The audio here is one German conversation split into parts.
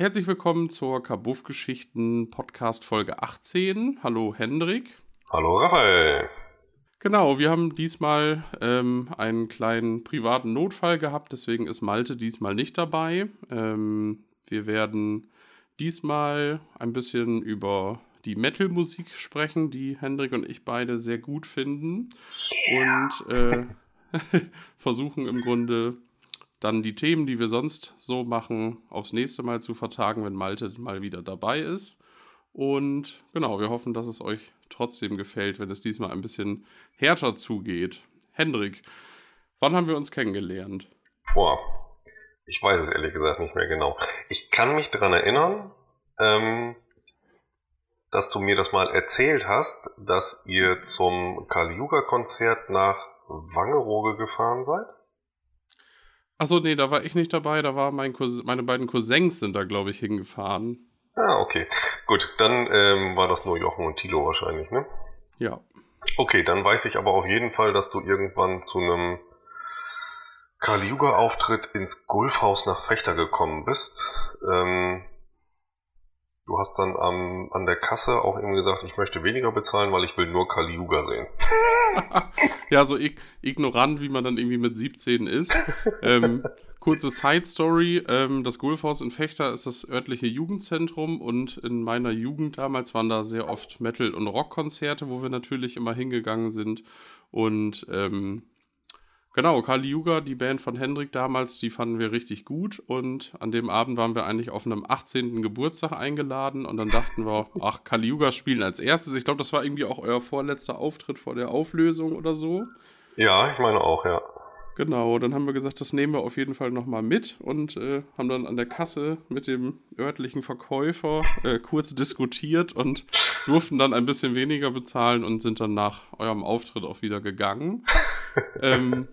Herzlich willkommen zur Kabuff-Geschichten Podcast Folge 18. Hallo Hendrik. Hallo Raphael. Genau, wir haben diesmal ähm, einen kleinen privaten Notfall gehabt, deswegen ist Malte diesmal nicht dabei. Ähm, wir werden diesmal ein bisschen über die Metal-Musik sprechen, die Hendrik und ich beide sehr gut finden. Und äh, versuchen im Grunde dann die Themen, die wir sonst so machen, aufs nächste Mal zu vertagen, wenn Malte mal wieder dabei ist. Und genau, wir hoffen, dass es euch trotzdem gefällt, wenn es diesmal ein bisschen härter zugeht. Hendrik, wann haben wir uns kennengelernt? Boah, ich weiß es ehrlich gesagt nicht mehr genau. Ich kann mich daran erinnern, ähm, dass du mir das mal erzählt hast, dass ihr zum Kali-Yuga-Konzert nach Wangerooge gefahren seid. Achso, nee, da war ich nicht dabei, da war mein Cousin, meine beiden Cousins sind da, glaube ich, hingefahren. Ah, okay. Gut, dann ähm, war das nur Jochen und Tilo wahrscheinlich, ne? Ja. Okay, dann weiß ich aber auf jeden Fall, dass du irgendwann zu einem Kali-Yuga-Auftritt ins Gulfhaus nach Fechter gekommen bist. Ähm, du hast dann am, an der Kasse auch eben gesagt, ich möchte weniger bezahlen, weil ich will nur Kali-Yuga sehen. ja, so ig ignorant, wie man dann irgendwie mit 17 ist. Ähm, kurze Side Story: ähm, Das Gulfhaus in Fechter ist das örtliche Jugendzentrum und in meiner Jugend damals waren da sehr oft Metal- und Rockkonzerte, wo wir natürlich immer hingegangen sind. Und ähm, Genau, Kali Yuga, die Band von Hendrik damals, die fanden wir richtig gut und an dem Abend waren wir eigentlich auf einem 18. Geburtstag eingeladen und dann dachten wir, ach, Kali Yuga spielen als erstes. Ich glaube, das war irgendwie auch euer vorletzter Auftritt vor der Auflösung oder so. Ja, ich meine auch, ja. Genau, dann haben wir gesagt, das nehmen wir auf jeden Fall nochmal mit und äh, haben dann an der Kasse mit dem örtlichen Verkäufer äh, kurz diskutiert und durften dann ein bisschen weniger bezahlen und sind dann nach eurem Auftritt auch wieder gegangen. ähm,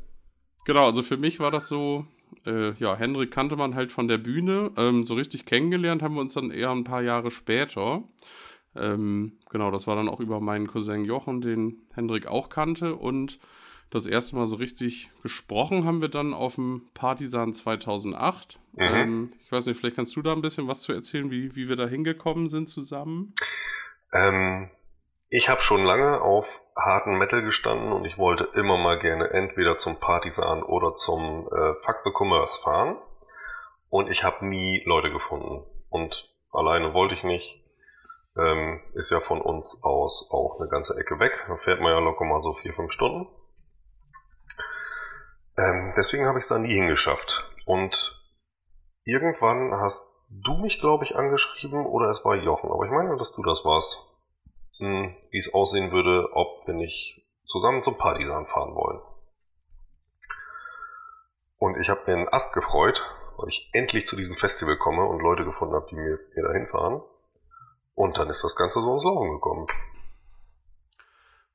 Genau, also für mich war das so, äh, ja, Hendrik kannte man halt von der Bühne. Ähm, so richtig kennengelernt haben wir uns dann eher ein paar Jahre später. Ähm, genau, das war dann auch über meinen Cousin Jochen, den Hendrik auch kannte. Und das erste Mal so richtig gesprochen haben wir dann auf dem Partisan 2008. Mhm. Ähm, ich weiß nicht, vielleicht kannst du da ein bisschen was zu erzählen, wie, wie wir da hingekommen sind zusammen. Ähm, ich habe schon lange auf harten Metal gestanden und ich wollte immer mal gerne entweder zum Partisan oder zum äh, Fuck the Commerce fahren. Und ich habe nie Leute gefunden. Und alleine wollte ich nicht. Ähm, ist ja von uns aus auch eine ganze Ecke weg. Da fährt man ja locker mal so vier, fünf Stunden. Ähm, deswegen habe ich es da nie hingeschafft. Und irgendwann hast du mich, glaube ich, angeschrieben oder es war Jochen. Aber ich meine, dass du das warst wie es aussehen würde, ob wir nicht zusammen zum Partisan fahren wollen. Und ich habe mir einen Ast gefreut, weil ich endlich zu diesem Festival komme und Leute gefunden habe, die mir, mir dahin fahren. Und dann ist das Ganze so ins Laufen gekommen.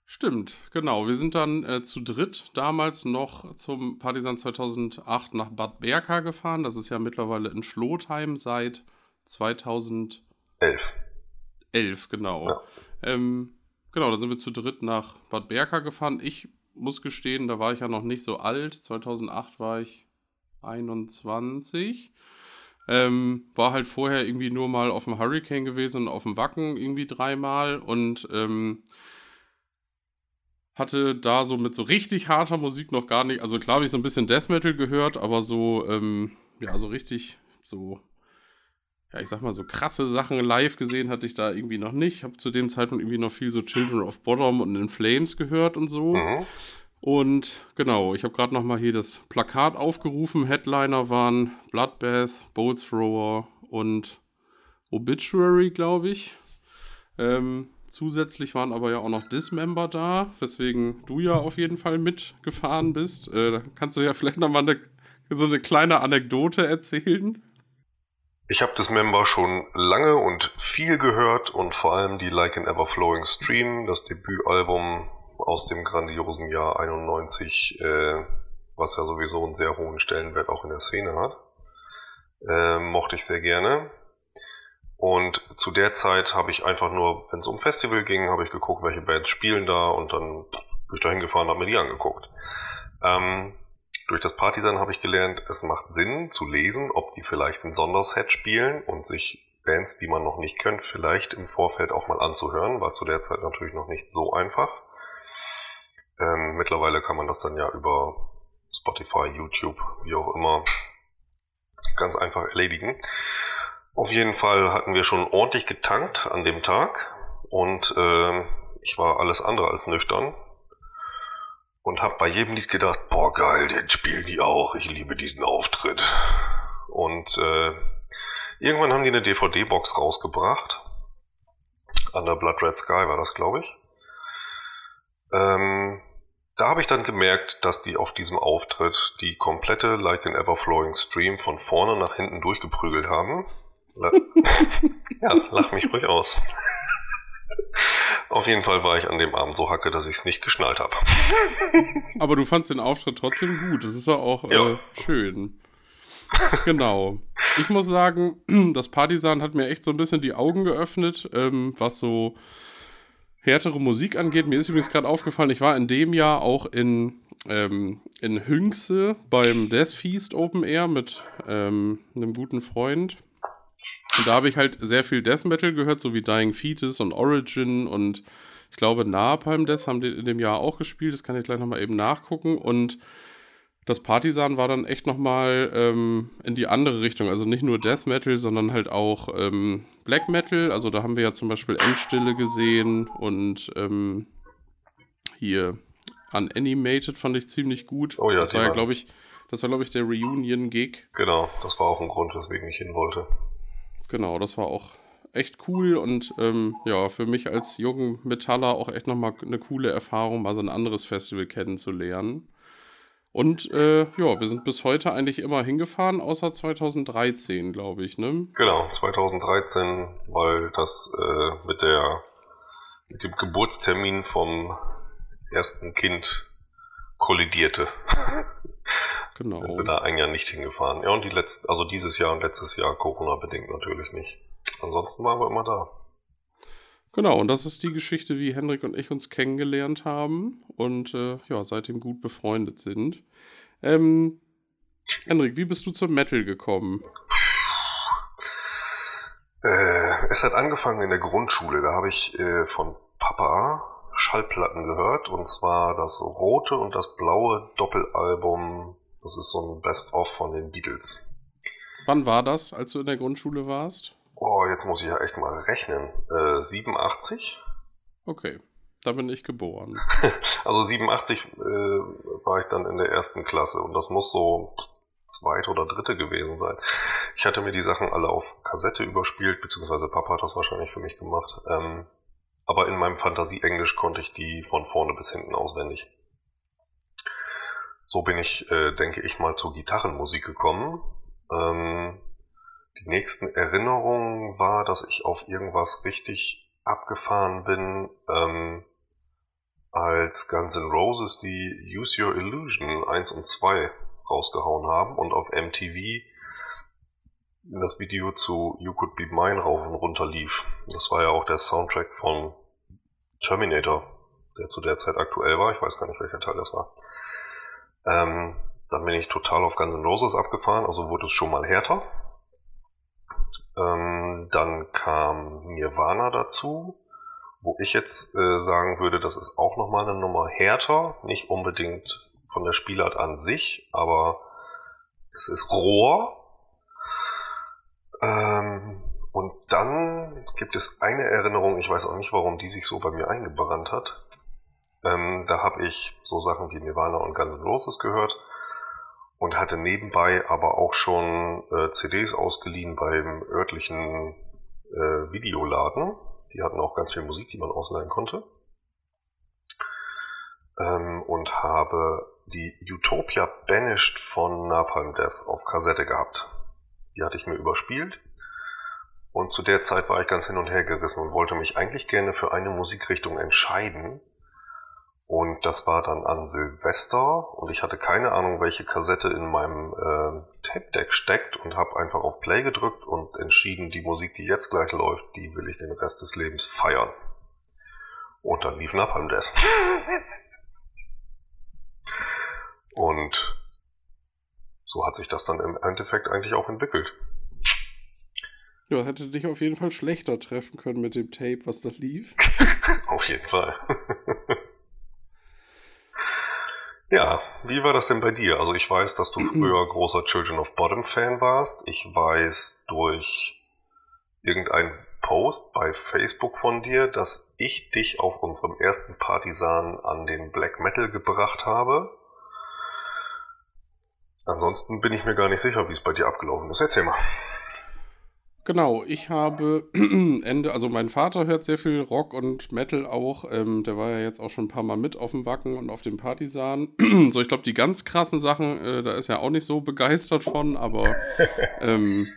Stimmt, genau. Wir sind dann äh, zu dritt damals noch zum Partisan 2008 nach Bad Berka gefahren. Das ist ja mittlerweile in Schlotheim seit 2011. 11, genau. Ja. Ähm, genau, dann sind wir zu dritt nach Bad Berka gefahren. Ich muss gestehen, da war ich ja noch nicht so alt. 2008 war ich 21. Ähm, war halt vorher irgendwie nur mal auf dem Hurricane gewesen und auf dem Wacken irgendwie dreimal und ähm, hatte da so mit so richtig harter Musik noch gar nicht, also klar habe ich so ein bisschen Death Metal gehört, aber so, ähm, ja, so richtig so ja, ich sag mal, so krasse Sachen live gesehen hatte ich da irgendwie noch nicht. Ich habe zu dem Zeitpunkt irgendwie noch viel so Children of Bottom und In Flames gehört und so. Mhm. Und genau, ich habe gerade noch mal hier das Plakat aufgerufen. Headliner waren Bloodbath, Bolt Thrower und Obituary, glaube ich. Ähm, zusätzlich waren aber ja auch noch Dismember da, weswegen du ja auf jeden Fall mitgefahren bist. Äh, da kannst du ja vielleicht noch mal eine, so eine kleine Anekdote erzählen. Ich habe das Member schon lange und viel gehört und vor allem die Like an Everflowing Stream, das Debütalbum aus dem grandiosen Jahr 91, äh, was ja sowieso einen sehr hohen Stellenwert auch in der Szene hat, äh, mochte ich sehr gerne. Und zu der Zeit habe ich einfach nur, wenn es um Festival ging, habe ich geguckt, welche Bands spielen da und dann bin ich da hingefahren und habe mir die angeguckt. Ähm, durch das Partisan habe ich gelernt, es macht Sinn zu lesen, ob die vielleicht ein Sonderset spielen und sich Bands, die man noch nicht kennt, vielleicht im Vorfeld auch mal anzuhören. War zu der Zeit natürlich noch nicht so einfach. Ähm, mittlerweile kann man das dann ja über Spotify, YouTube, wie auch immer, ganz einfach erledigen. Auf jeden Fall hatten wir schon ordentlich getankt an dem Tag und äh, ich war alles andere als nüchtern und habe bei jedem Lied gedacht, boah geil, den spielen die auch, ich liebe diesen Auftritt. Und äh, irgendwann haben die eine DVD-Box rausgebracht. An der Blood Red Sky war das, glaube ich. Ähm, da habe ich dann gemerkt, dass die auf diesem Auftritt die komplette Like an Everflowing Stream von vorne nach hinten durchgeprügelt haben. ja, lach mich ruhig aus. Auf jeden Fall war ich an dem Abend so hacke, dass ich es nicht geschnallt habe. Aber du fandst den Auftritt trotzdem gut. Das ist ja auch ja. Äh, schön. genau. Ich muss sagen, das Partisan hat mir echt so ein bisschen die Augen geöffnet, ähm, was so härtere Musik angeht. Mir ist übrigens gerade aufgefallen, ich war in dem Jahr auch in, ähm, in Hünxe beim Death Feast Open Air mit ähm, einem guten Freund. Und da habe ich halt sehr viel Death Metal gehört, so wie Dying Fetus und Origin und ich glaube Napalm Death haben die in dem Jahr auch gespielt. Das kann ich gleich nochmal eben nachgucken. Und das Partisan war dann echt nochmal ähm, in die andere Richtung. Also nicht nur Death Metal, sondern halt auch ähm, Black Metal. Also da haben wir ja zum Beispiel Endstille gesehen und ähm, hier Unanimated fand ich ziemlich gut. Oh ja, das war ja, glaube ich, das war, glaube ich, der Reunion-Gig. Genau, das war auch ein Grund, weswegen ich hin wollte. Genau, das war auch echt cool und ähm, ja, für mich als jungen Metaller auch echt nochmal eine coole Erfahrung, mal so ein anderes Festival kennenzulernen. Und äh, ja, wir sind bis heute eigentlich immer hingefahren, außer 2013, glaube ich, ne? Genau, 2013, weil das äh, mit der mit dem Geburtstermin vom ersten Kind kollidierte. Genau. Sind wir da ein Jahr nicht hingefahren. Ja, und die letzten, also dieses Jahr und letztes Jahr Corona-bedingt natürlich nicht. Ansonsten waren wir immer da. Genau, und das ist die Geschichte, wie Henrik und ich uns kennengelernt haben und äh, ja, seitdem gut befreundet sind. Ähm, Henrik, wie bist du zum Metal gekommen? Äh, es hat angefangen in der Grundschule. Da habe ich äh, von Papa Schallplatten gehört und zwar das rote und das blaue Doppelalbum das ist so ein Best-of von den Beatles. Wann war das, als du in der Grundschule warst? Oh, jetzt muss ich ja echt mal rechnen. Äh, 87? Okay, da bin ich geboren. also 87 äh, war ich dann in der ersten Klasse und das muss so zweite oder dritte gewesen sein. Ich hatte mir die Sachen alle auf Kassette überspielt, beziehungsweise Papa hat das wahrscheinlich für mich gemacht. Ähm, aber in meinem Fantasie-Englisch konnte ich die von vorne bis hinten auswendig. So bin ich, äh, denke ich mal, zur Gitarrenmusik gekommen. Ähm, die nächsten Erinnerungen war, dass ich auf irgendwas richtig abgefahren bin, ähm, als Guns N' Roses die Use Your Illusion 1 und 2 rausgehauen haben und auf MTV das Video zu You Could Be Mine rauf und runter lief. Das war ja auch der Soundtrack von Terminator, der zu der Zeit aktuell war. Ich weiß gar nicht, welcher Teil das war. Ähm, dann bin ich total auf Guns N' Roses abgefahren, also wurde es schon mal härter. Ähm, dann kam Nirvana dazu, wo ich jetzt äh, sagen würde, das ist auch nochmal eine Nummer härter, nicht unbedingt von der Spielart an sich, aber es ist roher. Ähm, und dann gibt es eine Erinnerung, ich weiß auch nicht, warum die sich so bei mir eingebrannt hat. Ähm, da habe ich so Sachen wie Nirvana und Guns N' Roses gehört und hatte nebenbei aber auch schon äh, CDs ausgeliehen beim örtlichen äh, Videoladen. Die hatten auch ganz viel Musik, die man ausleihen konnte. Ähm, und habe die Utopia Banished von Napalm Death auf Kassette gehabt. Die hatte ich mir überspielt. Und zu der Zeit war ich ganz hin und her gerissen und wollte mich eigentlich gerne für eine Musikrichtung entscheiden. Und das war dann an Silvester und ich hatte keine Ahnung, welche Kassette in meinem äh, Tape-Deck steckt und habe einfach auf Play gedrückt und entschieden, die Musik, die jetzt gleich läuft, die will ich den Rest des Lebens feiern. Und dann lief Napalm Death. und so hat sich das dann im Endeffekt eigentlich auch entwickelt. Ja, hätte dich auf jeden Fall schlechter treffen können mit dem Tape, was da lief. auf jeden Fall. ja, wie war das denn bei dir? Also ich weiß, dass du früher großer Children of Bottom Fan warst. Ich weiß durch irgendein Post bei Facebook von dir, dass ich dich auf unserem ersten Partisan an den Black Metal gebracht habe. Ansonsten bin ich mir gar nicht sicher, wie es bei dir abgelaufen ist. Erzähl mal. Genau, ich habe Ende, also mein Vater hört sehr viel Rock und Metal auch. Ähm, der war ja jetzt auch schon ein paar Mal mit auf dem Wacken und auf dem Partisan. so, ich glaube, die ganz krassen Sachen, äh, da ist er auch nicht so begeistert von, aber ähm,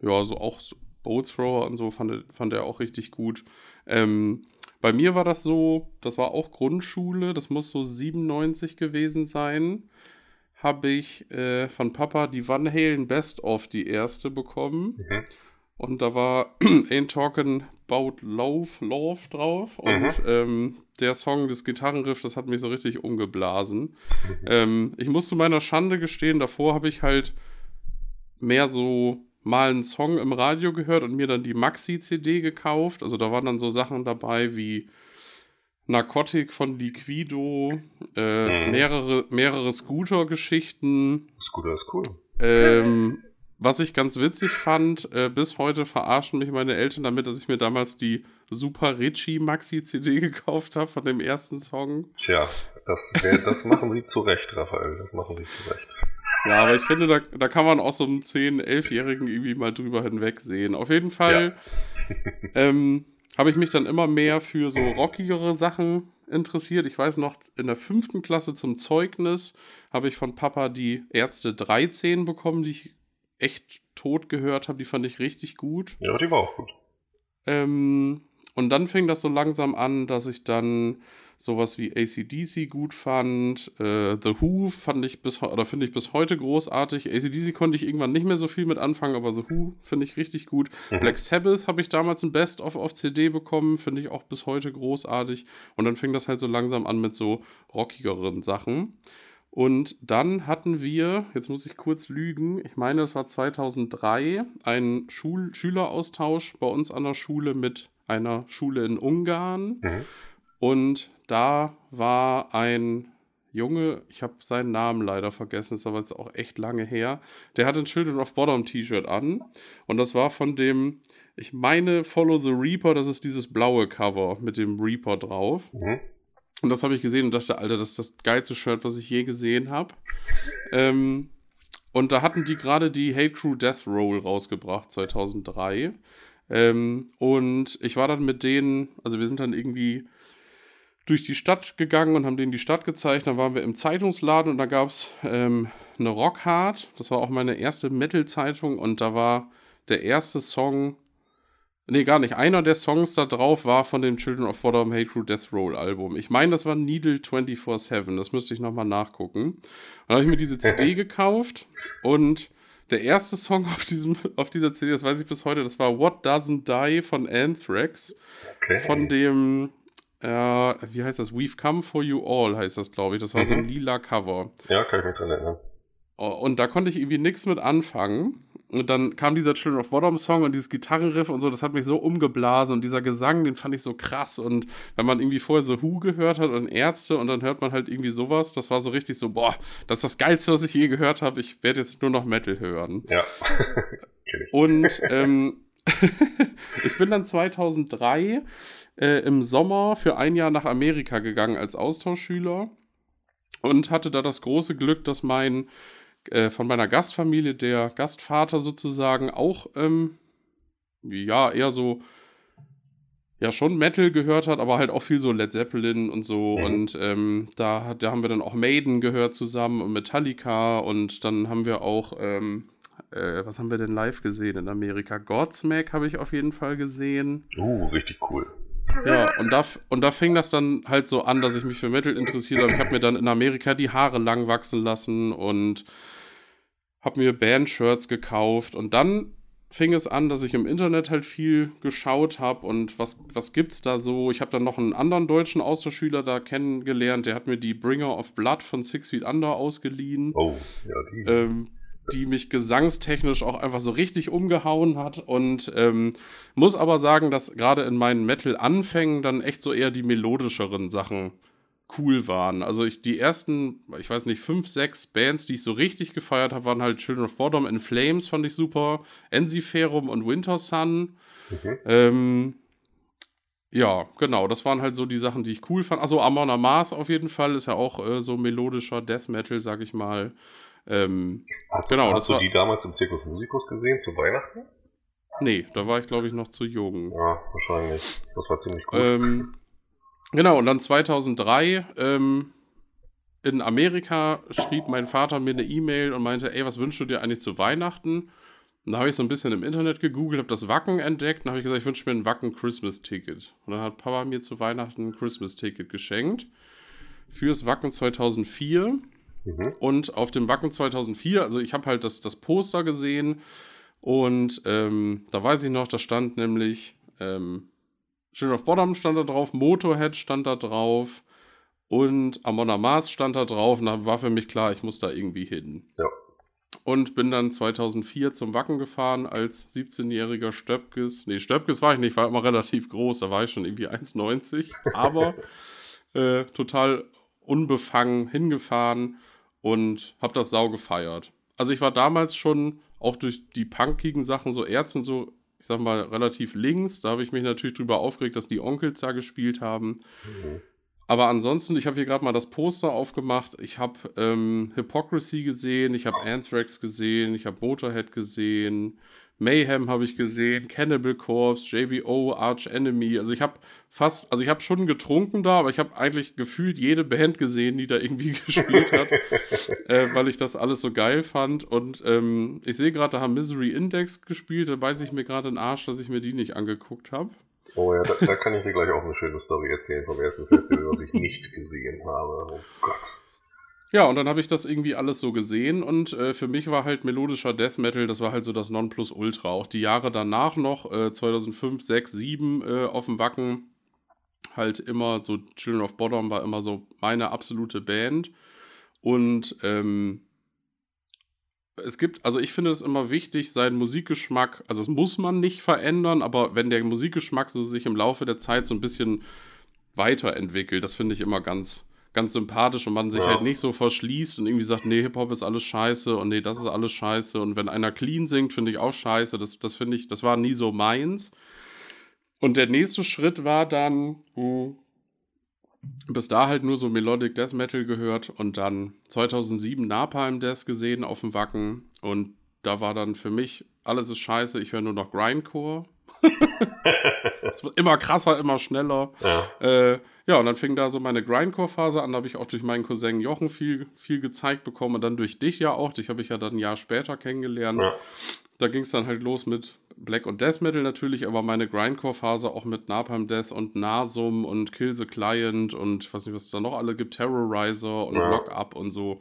ja, so auch so Boat Thrower und so fand, fand er auch richtig gut. Ähm, bei mir war das so, das war auch Grundschule, das muss so 97 gewesen sein habe ich äh, von Papa die Van Halen Best of die erste bekommen. Mhm. Und da war Ain't Talking About Love, Love drauf. Und mhm. ähm, der Song, das Gitarrenriff, das hat mich so richtig umgeblasen. Mhm. Ähm, ich muss zu meiner Schande gestehen, davor habe ich halt mehr so mal einen Song im Radio gehört und mir dann die Maxi-CD gekauft. Also da waren dann so Sachen dabei wie Narcotic von Liquido, äh, mhm. mehrere, mehrere Scooter-Geschichten. Scooter ist cool. Ähm, was ich ganz witzig fand, äh, bis heute verarschen mich meine Eltern damit, dass ich mir damals die Super Richie Maxi CD gekauft habe von dem ersten Song. Tja, das, das machen sie zu Recht, Raphael. Das machen sie zu Recht. Ja, aber ich finde, da, da kann man auch so einen 10-, 11-Jährigen irgendwie mal drüber hinwegsehen. Auf jeden Fall ja. ähm, habe ich mich dann immer mehr für so rockigere Sachen interessiert. Ich weiß noch, in der fünften Klasse zum Zeugnis habe ich von Papa die Ärzte 13 bekommen, die ich echt tot gehört habe, die fand ich richtig gut. Ja, die war auch gut. Ähm, und dann fing das so langsam an, dass ich dann sowas wie ACDC gut fand. Äh, The Who fand ich bis oder finde ich bis heute großartig. ACDC konnte ich irgendwann nicht mehr so viel mit anfangen, aber The Who finde ich richtig gut. Mhm. Black Sabbath habe ich damals ein Best-of auf CD bekommen, finde ich auch bis heute großartig. Und dann fing das halt so langsam an mit so rockigeren Sachen. Und dann hatten wir, jetzt muss ich kurz lügen, ich meine, es war 2003, einen Schul Schüleraustausch bei uns an der Schule mit einer Schule in Ungarn. Mhm. Und da war ein Junge, ich habe seinen Namen leider vergessen, ist aber jetzt auch echt lange her. Der hatte ein Children of Bottom T-Shirt an. Und das war von dem, ich meine, Follow the Reaper, das ist dieses blaue Cover mit dem Reaper drauf. Mhm. Und das habe ich gesehen und dachte, Alter, das ist das geilste Shirt, was ich je gesehen habe. Ähm, und da hatten die gerade die Hate Crew Death Roll rausgebracht, 2003. Ähm, und ich war dann mit denen, also wir sind dann irgendwie durch die Stadt gegangen und haben denen die Stadt gezeigt. Dann waren wir im Zeitungsladen und da gab es ähm, eine Rockhard. Das war auch meine erste Metal-Zeitung und da war der erste Song Nee, gar nicht. Einer der Songs da drauf war von dem Children of Bottom Hate Crew Death Roll Album. Ich meine, das war Needle 24-7. Das müsste ich nochmal nachgucken. Und dann habe ich mir diese CD gekauft und der erste Song auf, diesem, auf dieser CD, das weiß ich bis heute, das war What Doesn't Die von Anthrax. Okay. Von dem, äh, wie heißt das? We've Come For You All heißt das, glaube ich. Das war mhm. so ein mhm. lila Cover. Ja, kann ich mich dran erinnern. Und da konnte ich irgendwie nichts mit anfangen. Und dann kam dieser Children of Bottom Song und dieses Gitarrenriff und so, das hat mich so umgeblasen und dieser Gesang, den fand ich so krass. Und wenn man irgendwie vorher so Who gehört hat und Ärzte und dann hört man halt irgendwie sowas, das war so richtig so, boah, das ist das Geilste, was ich je gehört habe. Ich werde jetzt nur noch Metal hören. Ja. und ähm, ich bin dann 2003 äh, im Sommer für ein Jahr nach Amerika gegangen als Austauschschüler und hatte da das große Glück, dass mein äh, von meiner Gastfamilie, der Gastvater sozusagen, auch, ähm, ja, eher so, ja, schon Metal gehört hat, aber halt auch viel so Led Zeppelin und so. Mhm. Und ähm, da, da haben wir dann auch Maiden gehört zusammen und Metallica und dann haben wir auch, ähm, äh, was haben wir denn live gesehen in Amerika? Godsmack habe ich auf jeden Fall gesehen. Oh, richtig cool. Ja, und da, und da fing das dann halt so an, dass ich mich für Metal interessiert habe. Ich habe mir dann in Amerika die Haare lang wachsen lassen und habe mir Band-Shirts gekauft. Und dann fing es an, dass ich im Internet halt viel geschaut habe und was, was gibt's da so. Ich habe dann noch einen anderen deutschen Austauschschüler da kennengelernt, der hat mir die Bringer of Blood von Six Feet Under ausgeliehen. Oh, ja, die. Ähm, die mich gesangstechnisch auch einfach so richtig umgehauen hat. Und ähm, muss aber sagen, dass gerade in meinen Metal-Anfängen dann echt so eher die melodischeren Sachen cool waren. Also ich, die ersten, ich weiß nicht, fünf, sechs Bands, die ich so richtig gefeiert habe, waren halt Children of Bodom in Flames, fand ich super, Ensiferum und Winter Sun. Mhm. Ähm, ja, genau, das waren halt so die Sachen, die ich cool fand. Also Amon Amas auf jeden Fall ist ja auch äh, so melodischer Death Metal, sag ich mal. Ähm, hast du, genau, hast du war, die damals im Zirkus Musicus gesehen, zu Weihnachten? Nee, da war ich glaube ich noch zu jung. Ja, wahrscheinlich. Das war ziemlich cool. Ähm, genau, und dann 2003 ähm, in Amerika schrieb mein Vater mir eine E-Mail und meinte, ey, was wünschst du dir eigentlich zu Weihnachten? Und da habe ich so ein bisschen im Internet gegoogelt, habe das Wacken entdeckt und habe ich gesagt, ich wünsche mir ein Wacken Christmas Ticket. Und dann hat Papa mir zu Weihnachten ein Christmas Ticket geschenkt fürs Wacken 2004. Mhm. Und auf dem Wacken 2004, also ich habe halt das, das Poster gesehen und ähm, da weiß ich noch, da stand nämlich ähm, Children of Bottom stand da drauf, Motorhead stand da drauf und Amon Mars stand da drauf und da war für mich klar, ich muss da irgendwie hin. Ja und bin dann 2004 zum Wacken gefahren als 17-jähriger Stöpkes. Nee, Stöpkes war ich nicht, war immer relativ groß, da war ich schon irgendwie 1,90, aber äh, total unbefangen hingefahren und hab das sau gefeiert. Also ich war damals schon auch durch die punkigen Sachen so Ärzten so, ich sag mal, relativ links. Da habe ich mich natürlich drüber aufgeregt, dass die Onkels da gespielt haben. Mhm. Aber ansonsten, ich habe hier gerade mal das Poster aufgemacht. Ich habe ähm, Hypocrisy gesehen, ich habe Anthrax gesehen, ich habe Motorhead gesehen, Mayhem habe ich gesehen, Cannibal Corpse, JBO, Arch Enemy. Also ich habe fast, also ich habe schon getrunken da, aber ich habe eigentlich gefühlt jede Band gesehen, die da irgendwie gespielt hat, äh, weil ich das alles so geil fand. Und ähm, ich sehe gerade, da haben Misery Index gespielt, da beiße ich mir gerade den Arsch, dass ich mir die nicht angeguckt habe. Oh ja, da, da, kann ich dir gleich auch eine schöne Story erzählen vom ersten Festival, was ich nicht gesehen habe. Oh Gott. Ja, und dann habe ich das irgendwie alles so gesehen und äh, für mich war halt melodischer Death Metal, das war halt so das Nonplusultra. Auch die Jahre danach noch, äh, 2005, 6, 7 äh, auf dem Wacken, halt immer so Children of Bottom war immer so meine absolute Band. Und ähm, es gibt, also ich finde es immer wichtig, seinen Musikgeschmack, also es muss man nicht verändern, aber wenn der Musikgeschmack so sich im Laufe der Zeit so ein bisschen weiterentwickelt, das finde ich immer ganz, ganz sympathisch und man sich ja. halt nicht so verschließt und irgendwie sagt, nee, Hip-Hop ist alles scheiße und nee, das ist alles scheiße und wenn einer clean singt, finde ich auch scheiße, das, das finde ich, das war nie so meins. Und der nächste Schritt war dann, hm, bis da halt nur so Melodic Death Metal gehört und dann 2007 Napalm Death gesehen auf dem Wacken und da war dann für mich, alles ist scheiße, ich höre nur noch Grindcore. Es wird immer krasser, immer schneller. Ja. Äh, ja, und dann fing da so meine Grindcore-Phase an. Da habe ich auch durch meinen Cousin Jochen viel, viel gezeigt bekommen. Und dann durch dich ja auch. Dich habe ich ja dann ein Jahr später kennengelernt. Ja. Da ging es dann halt los mit Black und Death Metal natürlich, aber meine Grindcore-Phase auch mit Napalm Death und Nasum und Kill the Client und ich weiß nicht, was es da noch alle gibt, Terrorizer und ja. Lock Up und so.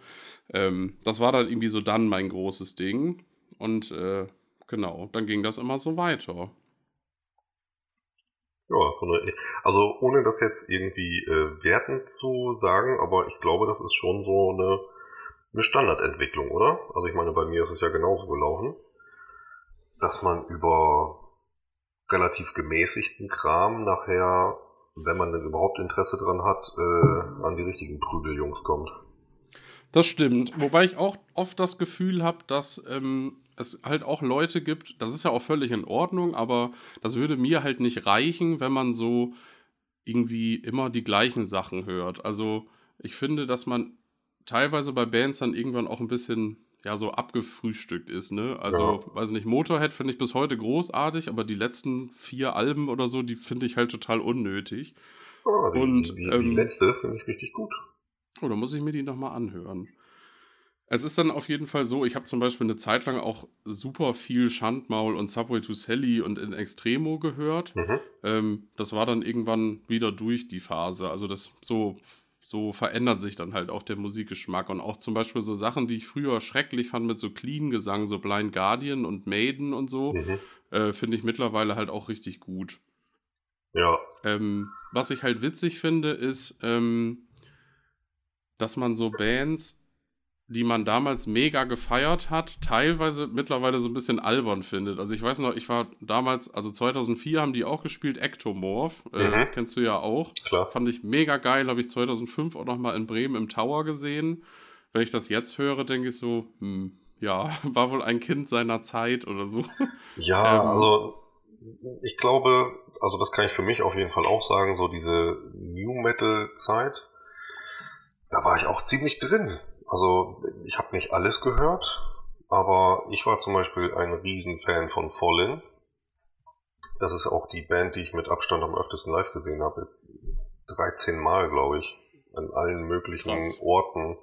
Ähm, das war dann irgendwie so dann mein großes Ding. Und äh, genau, dann ging das immer so weiter. Ja, also ohne das jetzt irgendwie äh, wertend zu sagen, aber ich glaube, das ist schon so eine, eine Standardentwicklung, oder? Also ich meine, bei mir ist es ja genauso gelaufen dass man über relativ gemäßigten Kram nachher, wenn man denn überhaupt Interesse dran hat, äh, an die richtigen Prügeljungs kommt. Das stimmt. Wobei ich auch oft das Gefühl habe, dass ähm, es halt auch Leute gibt, das ist ja auch völlig in Ordnung, aber das würde mir halt nicht reichen, wenn man so irgendwie immer die gleichen Sachen hört. Also ich finde, dass man teilweise bei Bands dann irgendwann auch ein bisschen ja so abgefrühstückt ist, ne? Also, ja. weiß nicht, Motorhead finde ich bis heute großartig, aber die letzten vier Alben oder so, die finde ich halt total unnötig. Oh, die, Und die, die, ähm, die letzte finde ich richtig gut. Oh, da muss ich mir die nochmal anhören. Es ist dann auf jeden Fall so, ich habe zum Beispiel eine Zeit lang auch super viel Schandmaul und Subway to Sally und in Extremo gehört. Mhm. Ähm, das war dann irgendwann wieder durch die Phase. Also das so so verändert sich dann halt auch der Musikgeschmack. Und auch zum Beispiel so Sachen, die ich früher schrecklich fand mit so Clean-Gesang, so Blind Guardian und Maiden und so, mhm. äh, finde ich mittlerweile halt auch richtig gut. Ja. Ähm, was ich halt witzig finde, ist, ähm, dass man so Bands die man damals mega gefeiert hat, teilweise mittlerweile so ein bisschen albern findet. Also ich weiß noch, ich war damals, also 2004 haben die auch gespielt, Ectomorph, äh, mhm. äh, kennst du ja auch. Klar. Fand ich mega geil, habe ich 2005 auch nochmal in Bremen im Tower gesehen. Wenn ich das jetzt höre, denke ich so, hm, ja, war wohl ein Kind seiner Zeit oder so. Ja, ähm, also ich glaube, also das kann ich für mich auf jeden Fall auch sagen, so diese New Metal Zeit, da war ich auch ziemlich drin. Also ich habe nicht alles gehört, aber ich war zum Beispiel ein Riesenfan von Fallin. Das ist auch die Band, die ich mit Abstand am öftesten live gesehen habe. 13 Mal, glaube ich. An allen möglichen Krass. Orten.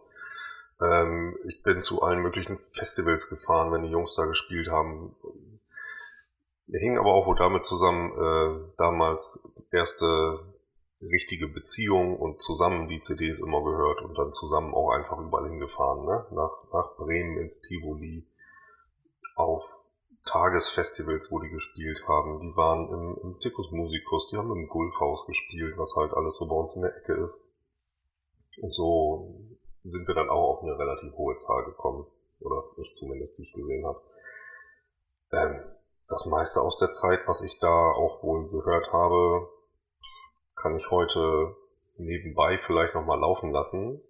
Ähm, ich bin zu allen möglichen Festivals gefahren, wenn die Jungs da gespielt haben. Hing aber auch wohl damit zusammen, äh, damals erste richtige Beziehung und zusammen die CDs immer gehört und dann zusammen auch einfach überall hingefahren, ne? Nach, nach Bremen ins Tivoli, auf Tagesfestivals, wo die gespielt haben. Die waren im, im Zirkus Musicus, die haben im Gulfhaus gespielt, was halt alles so bei uns in der Ecke ist. Und so sind wir dann auch auf eine relativ hohe Zahl gekommen. Oder ich zumindest, die ich gesehen habe. Ähm, das meiste aus der Zeit, was ich da auch wohl gehört habe, kann ich heute nebenbei vielleicht nochmal laufen lassen,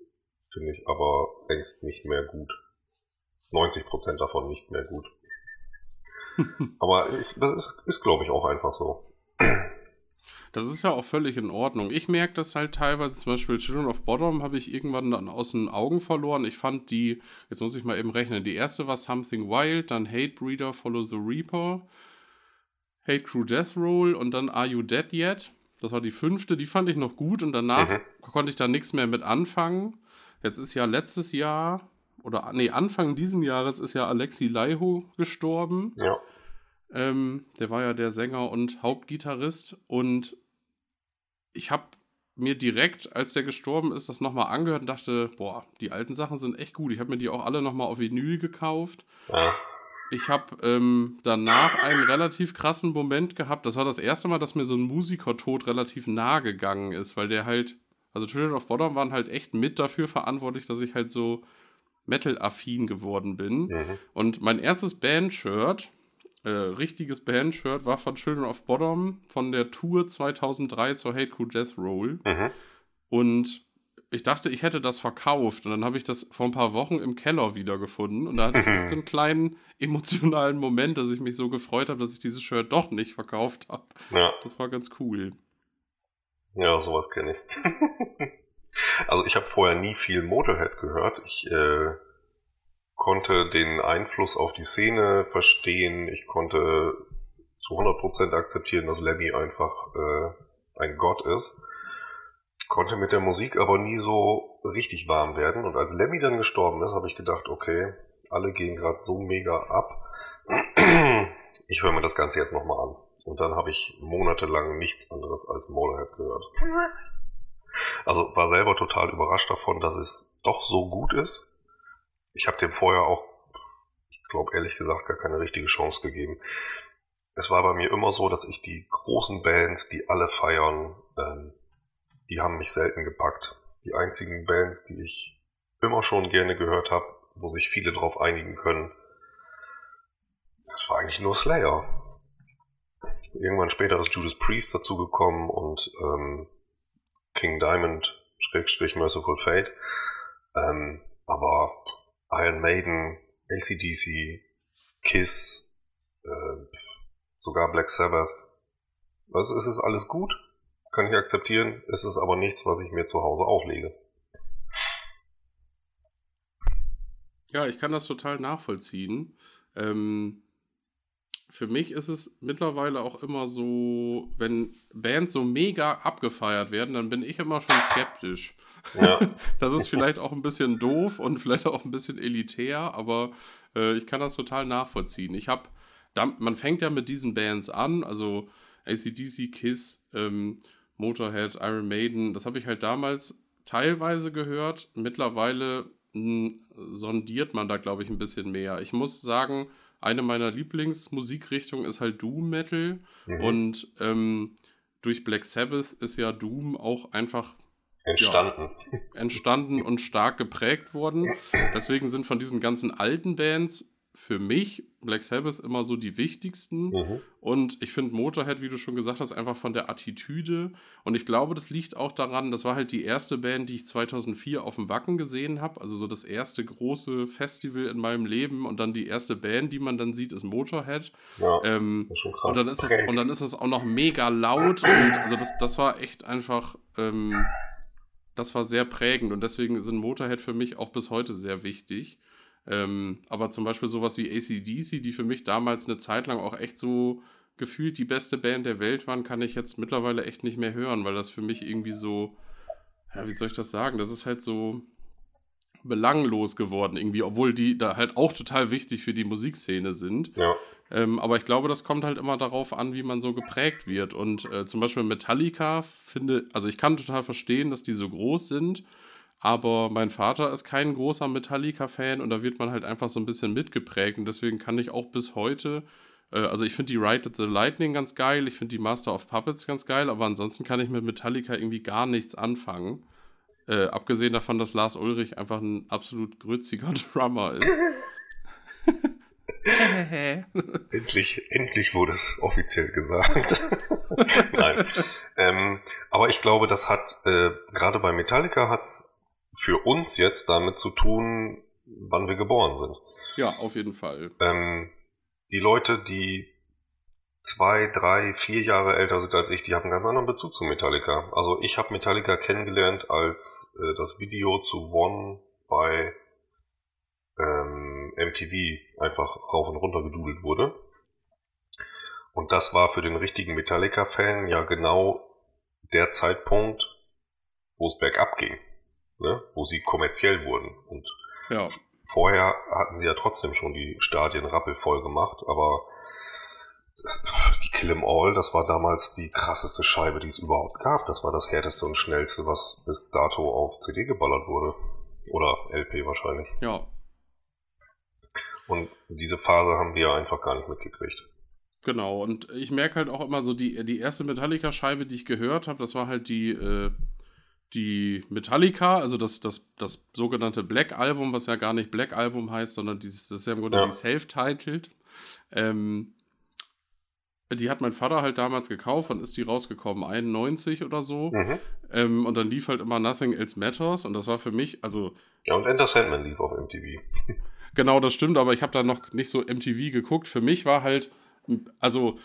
finde ich aber längst nicht mehr gut. 90% davon nicht mehr gut. aber ich, das ist, ist glaube ich, auch einfach so. Das ist ja auch völlig in Ordnung. Ich merke das halt teilweise, zum Beispiel Children of Bottom habe ich irgendwann dann aus den Augen verloren. Ich fand die, jetzt muss ich mal eben rechnen, die erste war Something Wild, dann Hate Breeder, Follow the Reaper, Hate Crew Death Roll und dann Are You Dead Yet? Das war die fünfte, die fand ich noch gut und danach mhm. konnte ich da nichts mehr mit anfangen. Jetzt ist ja letztes Jahr, oder nee, Anfang diesen Jahres ist ja Alexi Laiho gestorben. Ja. Ähm, der war ja der Sänger und Hauptgitarrist und ich habe mir direkt, als der gestorben ist, das nochmal angehört und dachte, boah, die alten Sachen sind echt gut. Ich habe mir die auch alle nochmal auf Vinyl gekauft. Ja ich habe ähm, danach einen relativ krassen Moment gehabt. Das war das erste Mal, dass mir so ein Musikertod relativ nahe gegangen ist, weil der halt, also Children of Bottom waren halt echt mit dafür verantwortlich, dass ich halt so Metal-affin geworden bin. Mhm. Und mein erstes Band-Shirt, äh, richtiges Band-Shirt, war von Children of Bottom von der Tour 2003 zur Hate Crew Death Roll. Mhm. Und ich dachte, ich hätte das verkauft und dann habe ich das vor ein paar Wochen im Keller wiedergefunden und da hatte ich echt so einen kleinen emotionalen Moment, dass ich mich so gefreut habe, dass ich dieses Shirt doch nicht verkauft habe. Ja. Das war ganz cool. Ja, sowas kenne ich. also ich habe vorher nie viel Motorhead gehört. Ich äh, konnte den Einfluss auf die Szene verstehen. Ich konnte zu 100% akzeptieren, dass Lemmy einfach äh, ein Gott ist konnte mit der Musik aber nie so richtig warm werden. Und als Lemmy dann gestorben ist, habe ich gedacht, okay, alle gehen gerade so mega ab. Ich höre mir das Ganze jetzt nochmal an. Und dann habe ich monatelang nichts anderes als Motorhead gehört. Also war selber total überrascht davon, dass es doch so gut ist. Ich habe dem vorher auch, ich glaube ehrlich gesagt, gar keine richtige Chance gegeben. Es war bei mir immer so, dass ich die großen Bands, die alle feiern, ähm, die haben mich selten gepackt. Die einzigen Bands, die ich immer schon gerne gehört habe, wo sich viele drauf einigen können, das war eigentlich nur Slayer. Irgendwann später ist Judas Priest dazugekommen und ähm, King Diamond, Schrägstrich Merciful Fate. Ähm, aber Iron Maiden, ACDC, Kiss, äh, sogar Black Sabbath. Also es ist alles gut, kann ich akzeptieren, es ist aber nichts, was ich mir zu Hause auflege. Ja, ich kann das total nachvollziehen. Ähm, für mich ist es mittlerweile auch immer so, wenn Bands so mega abgefeiert werden, dann bin ich immer schon skeptisch. Ja. das ist vielleicht auch ein bisschen doof und vielleicht auch ein bisschen elitär, aber äh, ich kann das total nachvollziehen. Ich habe, man fängt ja mit diesen Bands an, also ACDC, Kiss, ähm, Motorhead, Iron Maiden, das habe ich halt damals teilweise gehört. Mittlerweile mh, hm, sondiert man da, glaube ich, ein bisschen mehr. Ich muss sagen, eine meiner Lieblingsmusikrichtungen ist halt Doom Metal. Mhm. Und ähm, durch Black Sabbath ist ja Doom auch einfach Entstanden. Ja, entstanden und stark geprägt worden. Deswegen sind von diesen ganzen alten Bands für mich Black Sabbath immer so die wichtigsten. Mhm. Und ich finde Motorhead, wie du schon gesagt hast, einfach von der Attitüde. Und ich glaube, das liegt auch daran, das war halt die erste Band, die ich 2004 auf dem Wacken gesehen habe. Also so das erste große Festival in meinem Leben. Und dann die erste Band, die man dann sieht, ist Motorhead. Ja, ähm, ist und, dann ist es, und dann ist es auch noch mega laut. Und also das, das war echt einfach. Ähm, das war sehr prägend und deswegen sind Motorhead für mich auch bis heute sehr wichtig. Ähm, aber zum Beispiel sowas wie ACDC, die für mich damals eine Zeit lang auch echt so gefühlt die beste Band der Welt waren, kann ich jetzt mittlerweile echt nicht mehr hören, weil das für mich irgendwie so, ja, wie soll ich das sagen? Das ist halt so belanglos geworden irgendwie, obwohl die da halt auch total wichtig für die Musikszene sind. Ja. Ähm, aber ich glaube, das kommt halt immer darauf an, wie man so geprägt wird. Und äh, zum Beispiel Metallica finde, also ich kann total verstehen, dass die so groß sind aber mein Vater ist kein großer Metallica-Fan und da wird man halt einfach so ein bisschen mitgeprägt. Und deswegen kann ich auch bis heute, äh, also ich finde die Ride at the Lightning ganz geil, ich finde die Master of Puppets ganz geil, aber ansonsten kann ich mit Metallica irgendwie gar nichts anfangen. Äh, abgesehen davon, dass Lars Ulrich einfach ein absolut grütziger Drummer ist. endlich, endlich wurde es offiziell gesagt. Nein. Ähm, aber ich glaube, das hat, äh, gerade bei Metallica hat es für uns jetzt damit zu tun, wann wir geboren sind. Ja, auf jeden Fall. Ähm, die Leute, die zwei, drei, vier Jahre älter sind als ich, die haben einen ganz anderen Bezug zu Metallica. Also ich habe Metallica kennengelernt, als äh, das Video zu One bei ähm, MTV einfach rauf und runter gedudelt wurde. Und das war für den richtigen Metallica-Fan ja genau der Zeitpunkt, wo es bergab ging ne, wo sie kommerziell wurden. Und ja. vorher hatten sie ja trotzdem schon die Stadien rappelvoll gemacht, aber das, die Kill 'em All, das war damals die krasseste Scheibe, die es überhaupt gab. Das war das härteste und schnellste, was bis dato auf CD geballert wurde. Oder LP wahrscheinlich. Ja. Und diese Phase haben wir einfach gar nicht mitgekriegt. Genau, und ich merke halt auch immer so, die, die erste Metallica-Scheibe, die ich gehört habe, das war halt die äh, die Metallica, also das, das, das sogenannte Black Album, was ja gar nicht Black Album heißt, sondern dieses, das ist ja im Grunde ja. die Self-Titled. Ähm, die hat mein Vater halt damals gekauft, wann ist die rausgekommen? 91 oder so. Mhm. Ähm, und dann lief halt immer Nothing Else Matters und das war für mich, also. Ja, und Enter Sandman lief auf MTV. genau, das stimmt, aber ich habe da noch nicht so MTV geguckt. Für mich war halt, also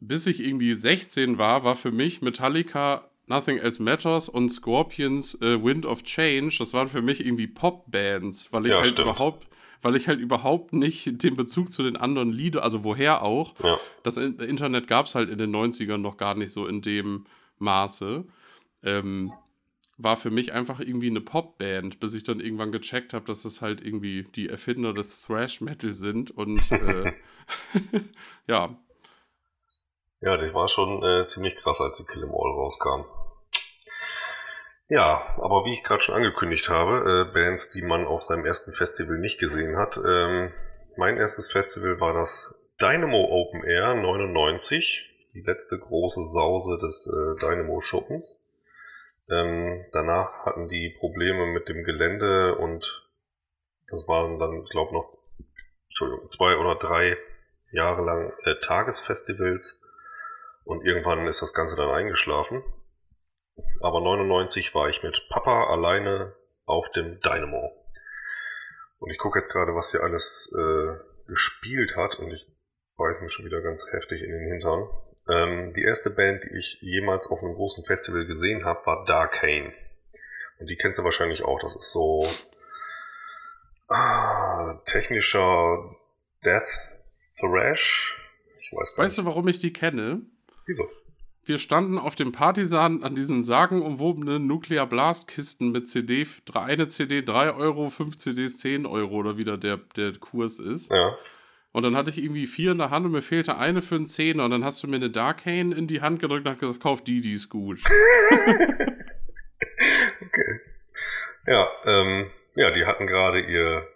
bis ich irgendwie 16 war, war für mich Metallica Nothing Else Matters und Scorpions äh, Wind of Change, das waren für mich irgendwie Pop-Bands, weil ich ja, halt stimmt. überhaupt, weil ich halt überhaupt nicht den Bezug zu den anderen Liedern, also woher auch. Ja. Das Internet gab es halt in den 90ern noch gar nicht so in dem Maße. Ähm, war für mich einfach irgendwie eine Popband, bis ich dann irgendwann gecheckt habe, dass das halt irgendwie die Erfinder des Thrash Metal sind und äh, ja. Ja, das war schon äh, ziemlich krass, als die Kill 'Em All rauskam. Ja, aber wie ich gerade schon angekündigt habe, äh, Bands, die man auf seinem ersten Festival nicht gesehen hat. Ähm, mein erstes Festival war das Dynamo Open Air 99, die letzte große Sause des äh, Dynamo-Schuppens. Ähm, danach hatten die Probleme mit dem Gelände und das waren dann, glaube noch, Entschuldigung, zwei oder drei Jahre lang äh, Tagesfestivals und irgendwann ist das Ganze dann eingeschlafen. Aber 99 war ich mit Papa alleine auf dem Dynamo. Und ich gucke jetzt gerade, was hier alles äh, gespielt hat und ich beiß mir schon wieder ganz heftig in den Hintern. Ähm, die erste Band, die ich jemals auf einem großen Festival gesehen habe, war Darkane. Und die kennst du wahrscheinlich auch. Das ist so ah, technischer Death Thrash. Ich weiß weißt nicht. du, warum ich die kenne? Wieso? Wir standen auf dem Partisan an diesen sagenumwobenen Nuclear Blast Kisten mit CD, eine CD 3 Euro, fünf CDs 10 Euro oder wieder der, der Kurs ist. Ja. Und dann hatte ich irgendwie vier in der Hand und mir fehlte eine für einen Zehner. Und dann hast du mir eine Darkane in die Hand gedrückt und hast gesagt, kauf die, die ist gut. okay. Ja, ähm, ja, die hatten gerade ihr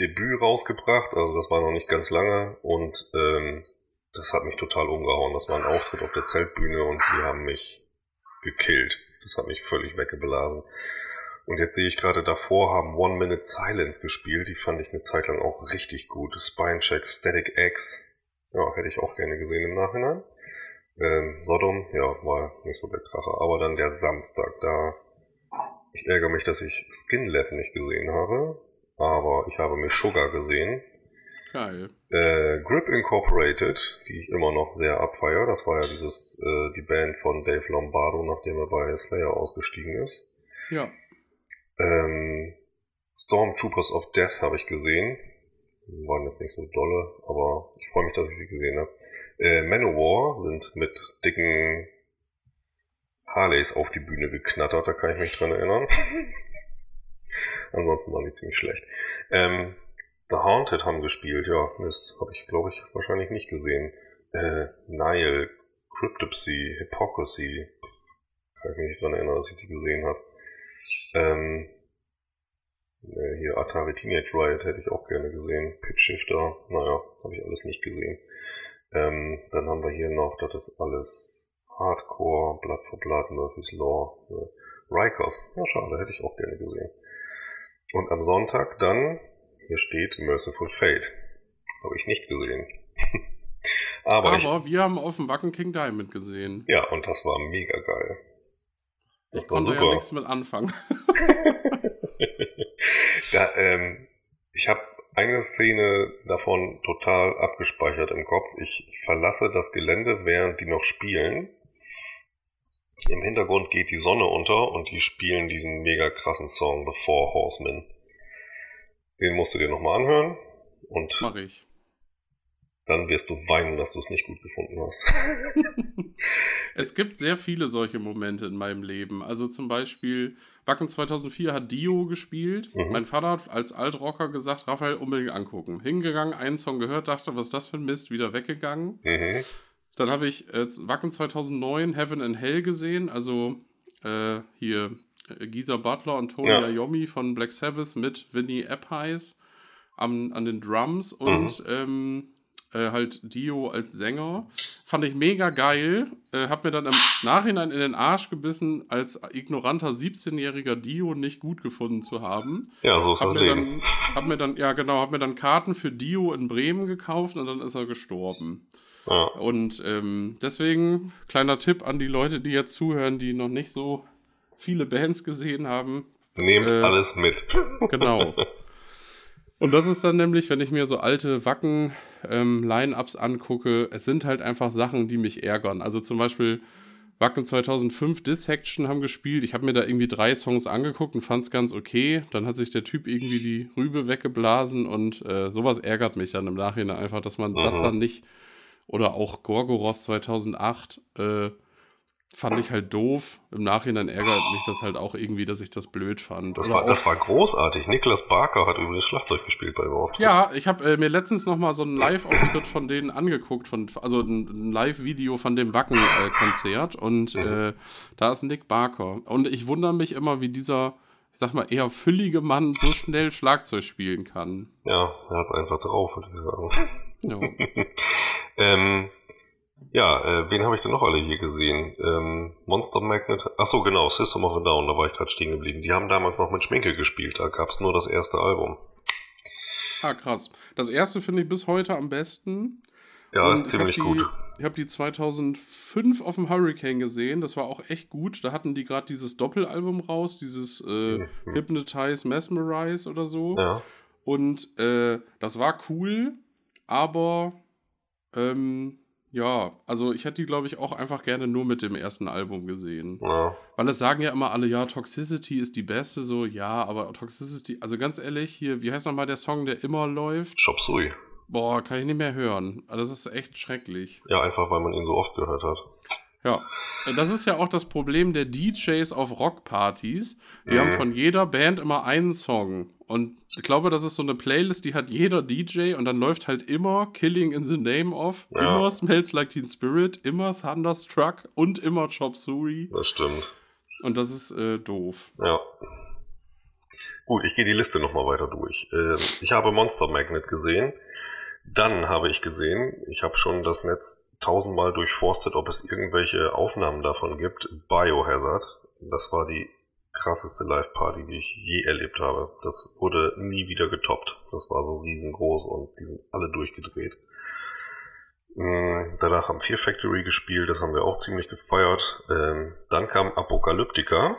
Debüt rausgebracht, also das war noch nicht ganz lange und ähm, das hat mich total umgehauen. Das war ein Auftritt auf der Zeltbühne und die haben mich gekillt. Das hat mich völlig weggeblasen. Und jetzt sehe ich gerade davor haben One Minute Silence gespielt. Die fand ich eine Zeit lang auch richtig gut. Spinecheck, Static X. Ja, hätte ich auch gerne gesehen im Nachhinein. Ähm, Sodom, ja, war nicht so der Kracher. Aber dann der Samstag, da. Ich ärgere mich, dass ich Skin Lab nicht gesehen habe. Aber ich habe mir Sugar gesehen. Geil. Äh, Grip Incorporated, die ich immer noch sehr abfeier. Das war ja dieses, äh, die Band von Dave Lombardo, nachdem er bei Slayer ausgestiegen ist. Ja. Ähm, Stormtroopers of Death habe ich gesehen. Waren jetzt nicht so dolle, aber ich freue mich, dass ich sie gesehen habe. Äh, Manowar sind mit dicken Harleys auf die Bühne geknattert, da kann ich mich dran erinnern. Ansonsten waren die ziemlich schlecht. Ähm, The Haunted haben gespielt, ja, Mist, habe ich glaube ich wahrscheinlich nicht gesehen. Äh, Nile, Cryptopsy, Hypocrisy, kann ich mich nicht dran erinnern, dass ich die gesehen habe. Ähm, äh, hier Atari Teenage Riot hätte ich auch gerne gesehen. Pitch Shifter, naja, habe ich alles nicht gesehen. Ähm, dann haben wir hier noch, das ist alles Hardcore, Blood for Blood, Murphy's Law, äh, Rikers. Ja, schade, hätte ich auch gerne gesehen. Und am Sonntag dann, hier steht Merciful Fate. Habe ich nicht gesehen. Aber, Aber ich, wir haben auf dem Wacken King Diamond gesehen. Ja, und das war mega geil. Das ich war konnte super. ja nichts mit anfangen. da, ähm, ich habe eine Szene davon total abgespeichert im Kopf. Ich verlasse das Gelände, während die noch spielen. Im Hintergrund geht die Sonne unter und die spielen diesen mega krassen Song The Four Horsemen. Den musst du dir nochmal anhören. Und Mach ich. Dann wirst du weinen, dass du es nicht gut gefunden hast. es gibt sehr viele solche Momente in meinem Leben. Also zum Beispiel, Wacken 2004 hat Dio gespielt. Mhm. Mein Vater hat als Altrocker gesagt, Raphael unbedingt angucken. Hingegangen, einen Song gehört, dachte, was ist das für ein Mist, wieder weggegangen. Mhm. Dann habe ich äh, Wacken 2009 Heaven and Hell gesehen, also äh, hier Gisa Butler und Tony ja. Iommi von Black Sabbath mit Vinnie Appice an, an den Drums und mhm. ähm, äh, halt Dio als Sänger. Fand ich mega geil. Äh, hab mir dann im Nachhinein in den Arsch gebissen, als ignoranter 17-jähriger Dio nicht gut gefunden zu haben. Ja, so hab mir dann, hab mir dann, ja genau, hab mir dann Karten für Dio in Bremen gekauft und dann ist er gestorben. Ja. Und ähm, deswegen, kleiner Tipp an die Leute, die jetzt zuhören, die noch nicht so viele Bands gesehen haben. Nehmt äh, alles mit. Genau. Und das ist dann nämlich, wenn ich mir so alte Wacken-Line-Ups ähm, angucke, es sind halt einfach Sachen, die mich ärgern. Also zum Beispiel Wacken 2005 Dissection haben gespielt. Ich habe mir da irgendwie drei Songs angeguckt und fand es ganz okay. Dann hat sich der Typ irgendwie die Rübe weggeblasen und äh, sowas ärgert mich dann im Nachhinein einfach, dass man mhm. das dann nicht. Oder auch Gorgoros 2008. Äh, fand ich halt doof. Im Nachhinein ärgert mich das halt auch irgendwie, dass ich das blöd fand. Das, war, das war großartig. Niklas Barker hat übrigens Schlagzeug gespielt bei überhaupt. Ja, ich habe äh, mir letztens noch mal so einen Live-Auftritt von denen angeguckt, von, also ein, ein Live-Video von dem Wacken-Konzert. Äh, und mhm. äh, da ist Nick Barker. Und ich wundere mich immer, wie dieser, ich sag mal, eher füllige Mann so schnell Schlagzeug spielen kann. Ja, er hat es einfach drauf, würde ich sagen. Ja. ähm, ja, äh, wen habe ich denn noch alle hier gesehen? Ähm, Monster Magnet. Achso, genau, System of a Down, da war ich gerade stehen geblieben. Die haben damals noch mit Schminke gespielt, da gab es nur das erste Album. Ah, krass. Das erste finde ich bis heute am besten. Ja, Und ist ziemlich ich gut. Die, ich habe die 2005 auf dem Hurricane gesehen, das war auch echt gut. Da hatten die gerade dieses Doppelalbum raus, dieses äh, mhm. Hypnotize, Mesmerize oder so. Ja. Und äh, das war cool, aber ähm, ja, also ich hätte die, glaube ich, auch einfach gerne nur mit dem ersten Album gesehen. Ja. Weil es sagen ja immer alle, ja, Toxicity ist die beste, so, ja, aber Toxicity, also ganz ehrlich, hier, wie heißt nochmal der Song, der immer läuft? Chop Suey. Boah, kann ich nicht mehr hören. Also das ist echt schrecklich. Ja, einfach weil man ihn so oft gehört hat. Ja, das ist ja auch das Problem der DJs auf Rockpartys. Die mhm. haben von jeder Band immer einen Song. Und ich glaube, das ist so eine Playlist, die hat jeder DJ und dann läuft halt immer Killing in the Name of, ja. immer Smells Like Teen Spirit, immer Thunderstruck und immer Chop Suey. Das stimmt. Und das ist äh, doof. Ja. Gut, ich gehe die Liste nochmal weiter durch. Äh, ich habe Monster Magnet gesehen. Dann habe ich gesehen, ich habe schon das Netz tausendmal durchforstet, ob es irgendwelche Aufnahmen davon gibt. Biohazard. das war die krasseste Live-Party, die ich je erlebt habe. Das wurde nie wieder getoppt. Das war so riesengroß und die sind alle durchgedreht. Mm, danach haben Fear Factory gespielt, das haben wir auch ziemlich gefeiert. Ähm, dann kam Apokalyptica.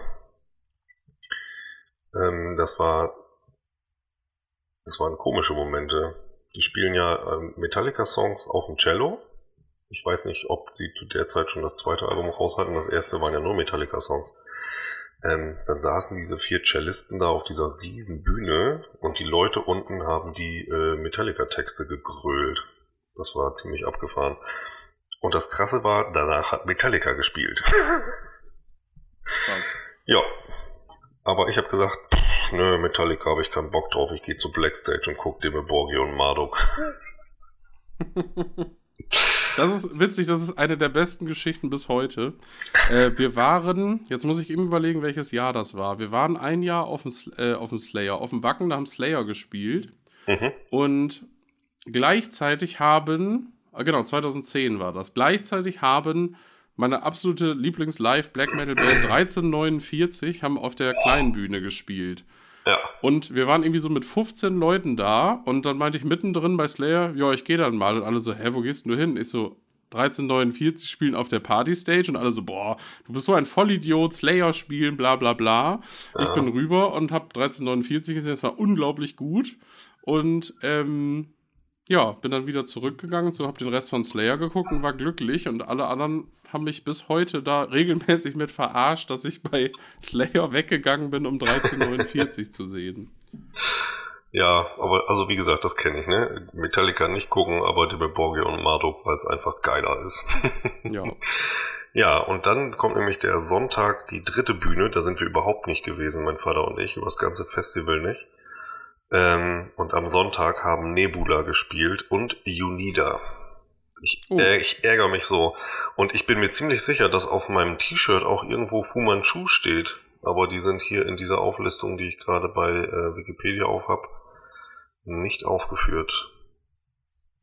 Ähm, das war, das waren komische Momente. Die spielen ja ähm, Metallica-Songs auf dem Cello. Ich weiß nicht, ob sie zu der Zeit schon das zweite Album raus hatten. Das erste waren ja nur Metallica-Songs. Ähm, dann saßen diese vier Cellisten da auf dieser riesen Bühne und die Leute unten haben die äh, Metallica-Texte gegrölt. Das war ziemlich abgefahren. Und das Krasse war, danach hat Metallica gespielt. Krass. Ja. Aber ich habe gesagt, nö, Metallica habe ich keinen Bock drauf. Ich gehe zu Blackstage und gucke Dime Borgio und Marduk. Das ist witzig, das ist eine der besten Geschichten bis heute. Äh, wir waren, jetzt muss ich eben überlegen, welches Jahr das war. Wir waren ein Jahr auf dem, äh, auf dem Slayer, auf dem Wacken, da haben Slayer gespielt. Mhm. Und gleichzeitig haben, ah, genau, 2010 war das, gleichzeitig haben meine absolute Lieblings-Live-Black Metal-Band 1349 haben auf der kleinen Bühne gespielt. Ja. Und wir waren irgendwie so mit 15 Leuten da und dann meinte ich mittendrin bei Slayer, ja, ich gehe dann mal. Und alle so, hä, wo gehst du hin? Ich so, 1349 spielen auf der Party-Stage und alle so, boah, du bist so ein Vollidiot, Slayer spielen, bla bla bla. Ja. Ich bin rüber und hab 1349 gesehen, es war unglaublich gut. Und ähm, ja, bin dann wieder zurückgegangen, so hab den Rest von Slayer geguckt und war glücklich und alle anderen haben mich bis heute da regelmäßig mit verarscht, dass ich bei Slayer weggegangen bin, um 1349 zu sehen. Ja, aber also wie gesagt, das kenne ich, ne? Metallica nicht gucken, aber die Borgio und Marduk, weil es einfach geiler ist. ja. Ja, und dann kommt nämlich der Sonntag, die dritte Bühne, da sind wir überhaupt nicht gewesen, mein Vater und ich, über das ganze Festival nicht. Ähm, und am Sonntag haben Nebula gespielt und Unida. Ich, oh. äh, ich ärgere mich so. Und ich bin mir ziemlich sicher, dass auf meinem T-Shirt auch irgendwo Fu Manchu steht. Aber die sind hier in dieser Auflistung, die ich gerade bei äh, Wikipedia aufhab, nicht aufgeführt.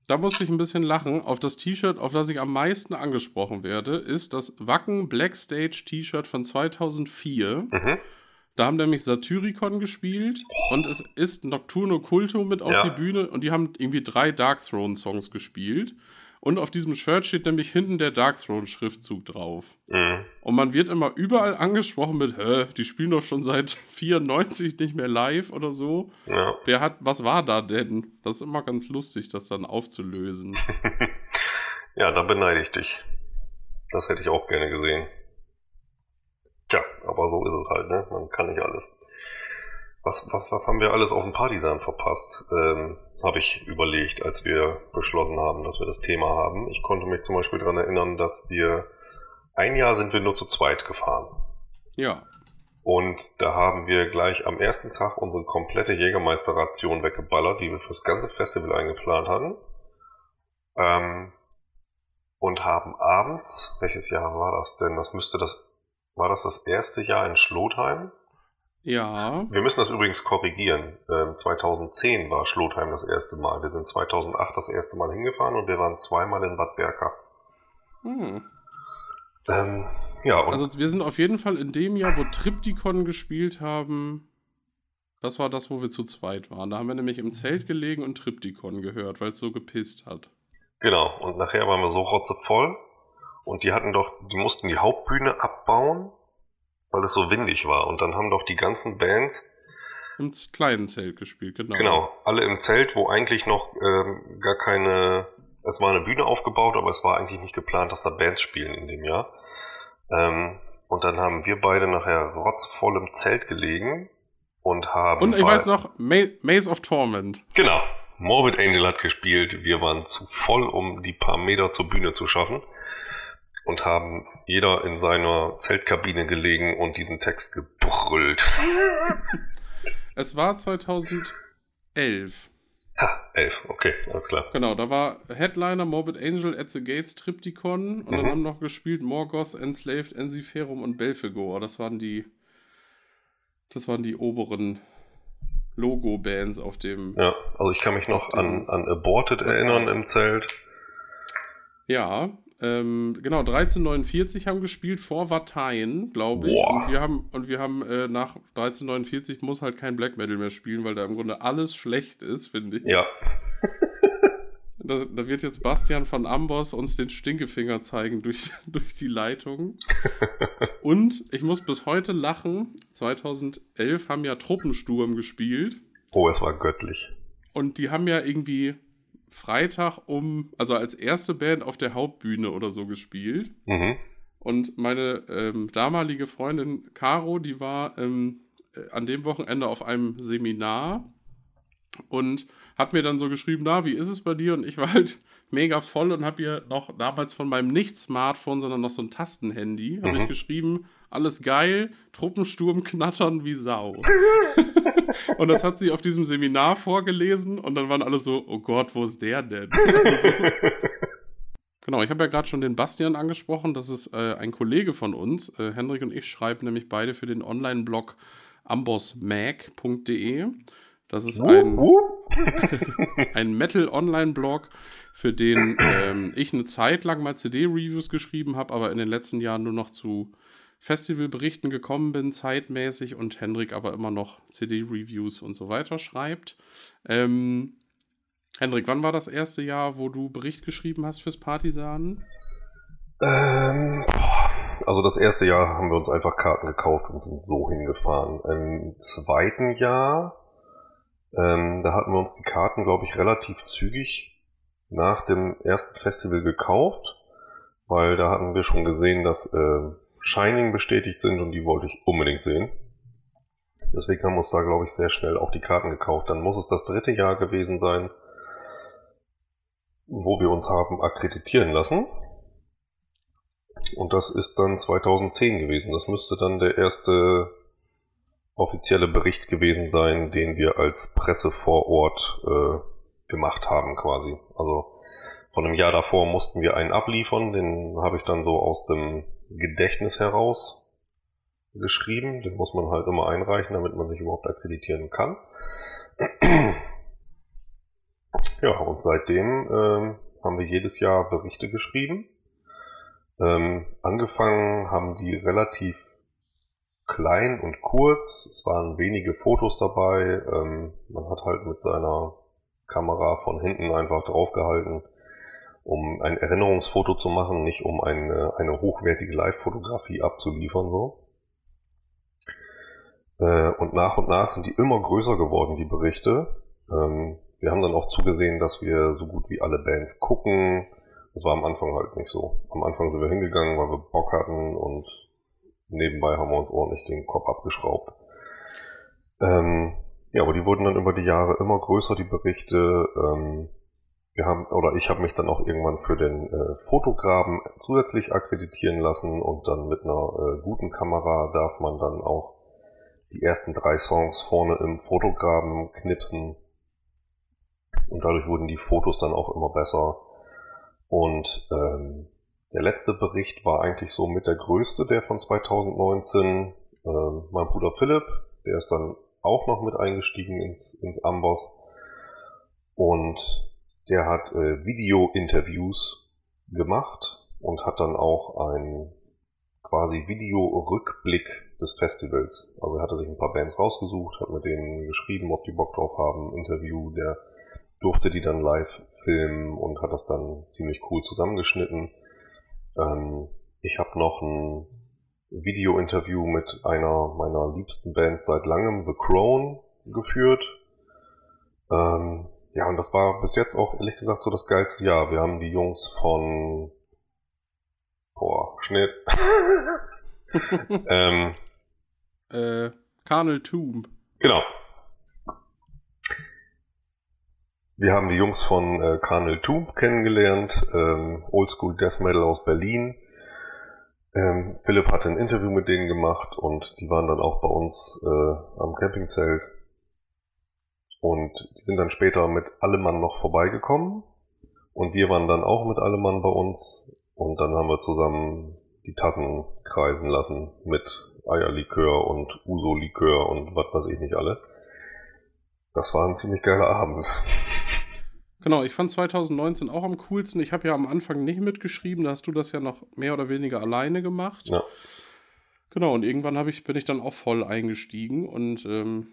Da muss ich ein bisschen lachen. Auf das T-Shirt, auf das ich am meisten angesprochen werde, ist das Wacken Blackstage T-Shirt von 2004. Mhm. Da haben nämlich Satyricon gespielt und es ist Nocturno Culto mit auf ja. die Bühne und die haben irgendwie drei Dark Throne Songs gespielt. Und auf diesem Shirt steht nämlich hinten der Dark Throne Schriftzug drauf. Mhm. Und man wird immer überall angesprochen mit, hä, die spielen doch schon seit 94 nicht mehr live oder so. Ja. Wer hat, was war da denn? Das ist immer ganz lustig, das dann aufzulösen. ja, da beneide ich dich. Das hätte ich auch gerne gesehen. Tja, aber so ist es halt, ne? Man kann nicht alles. Was, was, was haben wir alles auf dem Partisan verpasst? Ähm, Habe ich überlegt, als wir beschlossen haben, dass wir das Thema haben. Ich konnte mich zum Beispiel daran erinnern, dass wir ein Jahr sind wir nur zu zweit gefahren. Ja. Und da haben wir gleich am ersten Tag unsere komplette Jägermeister-Ration weggeballert, die wir fürs ganze Festival eingeplant hatten. Ähm, und haben abends, welches Jahr war das denn? Das müsste das war das das erste Jahr in Schlotheim? Ja. Wir müssen das übrigens korrigieren. Ähm, 2010 war Schlotheim das erste Mal. Wir sind 2008 das erste Mal hingefahren und wir waren zweimal in Bad Berka. Hm. Ähm, ja, also wir sind auf jeden Fall in dem Jahr, wo Triptychon gespielt haben. Das war das, wo wir zu zweit waren. Da haben wir nämlich im Zelt gelegen und Triptychon gehört, weil es so gepisst hat. Genau, und nachher waren wir so rotzevoll, und die hatten doch, die mussten die Hauptbühne abbauen, weil es so windig war. Und dann haben doch die ganzen Bands im kleinen Zelt gespielt, genau. Genau, alle im Zelt, wo eigentlich noch ähm, gar keine, es war eine Bühne aufgebaut, aber es war eigentlich nicht geplant, dass da Bands spielen in dem Jahr. Ähm, und dann haben wir beide nachher rotzvoll im Zelt gelegen und haben. Und ich weiß noch, Maze of Torment. Genau. Morbid Angel hat gespielt. Wir waren zu voll, um die paar Meter zur Bühne zu schaffen und haben jeder in seiner Zeltkabine gelegen und diesen Text gebrüllt. Es war 2011. Ha, 11, okay, alles klar. Genau, da war Headliner Morbid Angel at the Gates Triptychon und mhm. dann haben noch gespielt Morgos, Enslaved, Ensiferum und Belphegor. Das waren die das waren die oberen Logo-Bands auf dem. Ja, also ich kann mich noch an, an Aborted erinnern im Zelt. Ja, ähm, genau, 1349 haben gespielt vor Vateien, glaube ich. Boah. Und wir haben, und wir haben äh, nach 1349 muss halt kein Black Metal mehr spielen, weil da im Grunde alles schlecht ist, finde ich. Ja. Da, da wird jetzt Bastian von Amboss uns den Stinkefinger zeigen durch, durch die Leitung. Und ich muss bis heute lachen. 2011 haben ja Truppensturm gespielt. Oh, es war göttlich. Und die haben ja irgendwie Freitag um, also als erste Band auf der Hauptbühne oder so gespielt. Mhm. Und meine ähm, damalige Freundin Caro, die war ähm, äh, an dem Wochenende auf einem Seminar und hat mir dann so geschrieben, na, wie ist es bei dir? Und ich war halt mega voll und habe ihr noch damals von meinem nicht-Smartphone, sondern noch so ein Tastenhandy, habe Mhm. ich geschrieben, alles geil, Truppensturm knattern wie Sau. und das hat sie auf diesem Seminar vorgelesen und dann waren alle so, oh Gott, wo ist der denn? Also so, Genau, ich habe ja gerade schon den Bastian angesprochen. Das ist äh, ein Kollege von uns. Äh, Henrik und ich schreiben nämlich beide für den Online-Blog ambossmag.de. Das ist ein, ein Metal-Online-Blog, für den ähm, ich eine Zeit lang mal CD-Reviews geschrieben habe, aber in den letzten Jahren nur noch zu Festivalberichten gekommen bin, zeitmäßig, und Henrik aber immer noch CD-Reviews und so weiter schreibt. Ähm, Henrik, wann war das erste Jahr, wo du Bericht geschrieben hast fürs Partisanen? Ähm, also das erste Jahr haben wir uns einfach Karten gekauft und sind so hingefahren. Im zweiten Jahr, ähm, da hatten wir uns die Karten, glaube ich, relativ zügig nach dem ersten Festival gekauft, weil da hatten wir schon gesehen, dass äh, Shining bestätigt sind und die wollte ich unbedingt sehen. Deswegen haben wir uns da, glaube ich, sehr schnell auch die Karten gekauft. Dann muss es das dritte Jahr gewesen sein, wo wir uns haben akkreditieren lassen. Und das ist dann 2010 gewesen. Das müsste dann der erste offizielle Bericht gewesen sein, den wir als Presse vor Ort äh, gemacht haben quasi. Also von einem Jahr davor mussten wir einen abliefern, den habe ich dann so aus dem Gedächtnis heraus geschrieben. Den muss man halt immer einreichen, damit man sich überhaupt akkreditieren kann. Ja, und seitdem ähm, haben wir jedes Jahr Berichte geschrieben. Ähm, angefangen haben die relativ klein und kurz. Es waren wenige Fotos dabei. Ähm, man hat halt mit seiner Kamera von hinten einfach draufgehalten, um ein Erinnerungsfoto zu machen, nicht um eine, eine hochwertige Live-Fotografie abzuliefern. So. Äh, und nach und nach sind die immer größer geworden, die Berichte. Ähm, wir haben dann auch zugesehen, dass wir so gut wie alle Bands gucken. Das war am Anfang halt nicht so. Am Anfang sind wir hingegangen, weil wir Bock hatten und nebenbei haben wir uns ordentlich den Kopf abgeschraubt. Ähm, ja, aber die wurden dann über die Jahre immer größer, die Berichte. Ähm, wir haben, oder ich habe mich dann auch irgendwann für den äh, Fotograben zusätzlich akkreditieren lassen und dann mit einer äh, guten Kamera darf man dann auch die ersten drei Songs vorne im Fotograben knipsen. Und dadurch wurden die Fotos dann auch immer besser. Und ähm, der letzte Bericht war eigentlich so mit der größte, der von 2019. Ähm, mein Bruder Philipp, der ist dann auch noch mit eingestiegen ins, ins Amboss. Und der hat äh, Video-Interviews gemacht und hat dann auch ein quasi Video-Rückblick des Festivals. Also er hatte sich ein paar Bands rausgesucht, hat mit denen geschrieben, ob die Bock drauf haben, Interview, der durfte die dann live filmen und hat das dann ziemlich cool zusammengeschnitten. Ähm, ich habe noch ein Video-Interview mit einer meiner liebsten Bands seit langem, The Crown, geführt. Ähm, ja, und das war bis jetzt auch ehrlich gesagt so das geilste Jahr. Wir haben die Jungs von Boah, Schnitt. ähm, äh, Carnal Tomb. Genau. Wir haben die Jungs von äh, Carnal Tomb kennengelernt, ähm, Oldschool Death Metal aus Berlin. Ähm, Philipp hatte ein Interview mit denen gemacht und die waren dann auch bei uns äh, am Campingzelt. Und die sind dann später mit Allemann noch vorbeigekommen. Und wir waren dann auch mit Allemann bei uns. Und dann haben wir zusammen die Tassen kreisen lassen mit Eierlikör und Uso-Likör und was weiß ich nicht alle. Das war ein ziemlich geiler Abend. Genau, ich fand 2019 auch am coolsten. Ich habe ja am Anfang nicht mitgeschrieben, da hast du das ja noch mehr oder weniger alleine gemacht. Ja. Genau, und irgendwann ich, bin ich dann auch voll eingestiegen und ähm,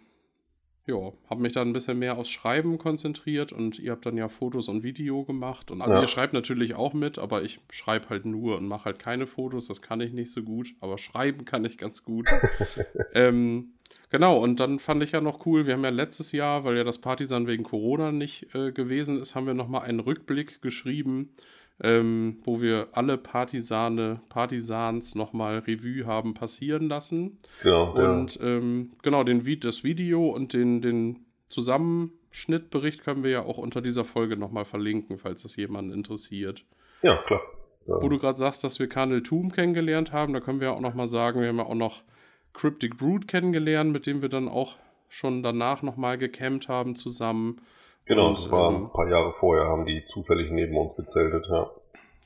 ja, habe mich dann ein bisschen mehr aufs Schreiben konzentriert und ihr habt dann ja Fotos und Video gemacht. Und also Ja. ihr schreibt natürlich auch mit, aber ich schreibe halt nur und mache halt keine Fotos, das kann ich nicht so gut, aber schreiben kann ich ganz gut. ähm, genau, und dann fand ich ja noch cool, wir haben ja letztes Jahr, weil ja das Partisan wegen Corona nicht äh, gewesen ist, haben wir nochmal einen Rückblick geschrieben, ähm, wo wir alle Partisane, Partisans nochmal Revue haben passieren lassen. Genau. Und ähm, genau, den, das Video und den, den Zusammenschnittbericht können wir ja auch unter dieser Folge nochmal verlinken, falls das jemanden interessiert. ja, klar. Ja. Wo du gerade sagst, dass wir Karnel Toom kennengelernt haben, da können wir ja auch nochmal sagen, wir haben ja auch noch Cryptic Brood kennengelernt, mit dem wir dann auch schon danach nochmal gecampt haben zusammen. Genau, und, das war ähm, ein paar Jahre vorher, haben die zufällig neben uns gezeltet, ja.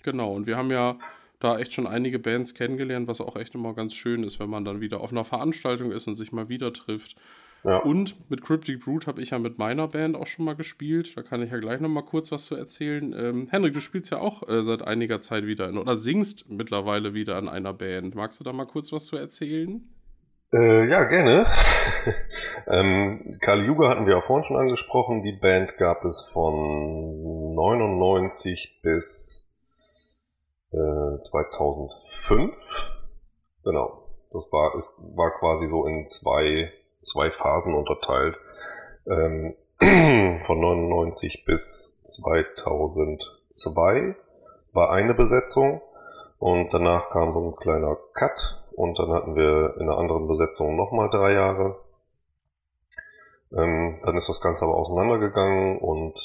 Genau, und wir haben ja da echt schon einige Bands kennengelernt, was auch echt immer ganz schön ist, wenn man dann wieder auf einer Veranstaltung ist und sich mal wieder trifft. Ja, Und mit Cryptic Brood habe ich ja mit meiner Band auch schon mal gespielt. Da kann ich ja gleich noch mal kurz was zu erzählen. Ähm, Henrik, du spielst ja auch äh, seit einiger Zeit wieder in, oder singst mittlerweile wieder an einer Band. Magst du da mal kurz was zu erzählen? Äh, ja gerne. ähm, Karl Juger hatten wir ja vorhin schon angesprochen. Die Band gab es von 99 bis äh, 2005. Genau. Das war, es war quasi so in zwei, zwei Phasen unterteilt. Ähm, von 99 bis 2002 war eine Besetzung und danach kam so ein kleiner Cut und dann hatten wir in einer anderen Besetzung nochmal drei Jahre. Ähm, dann ist das Ganze aber auseinandergegangen und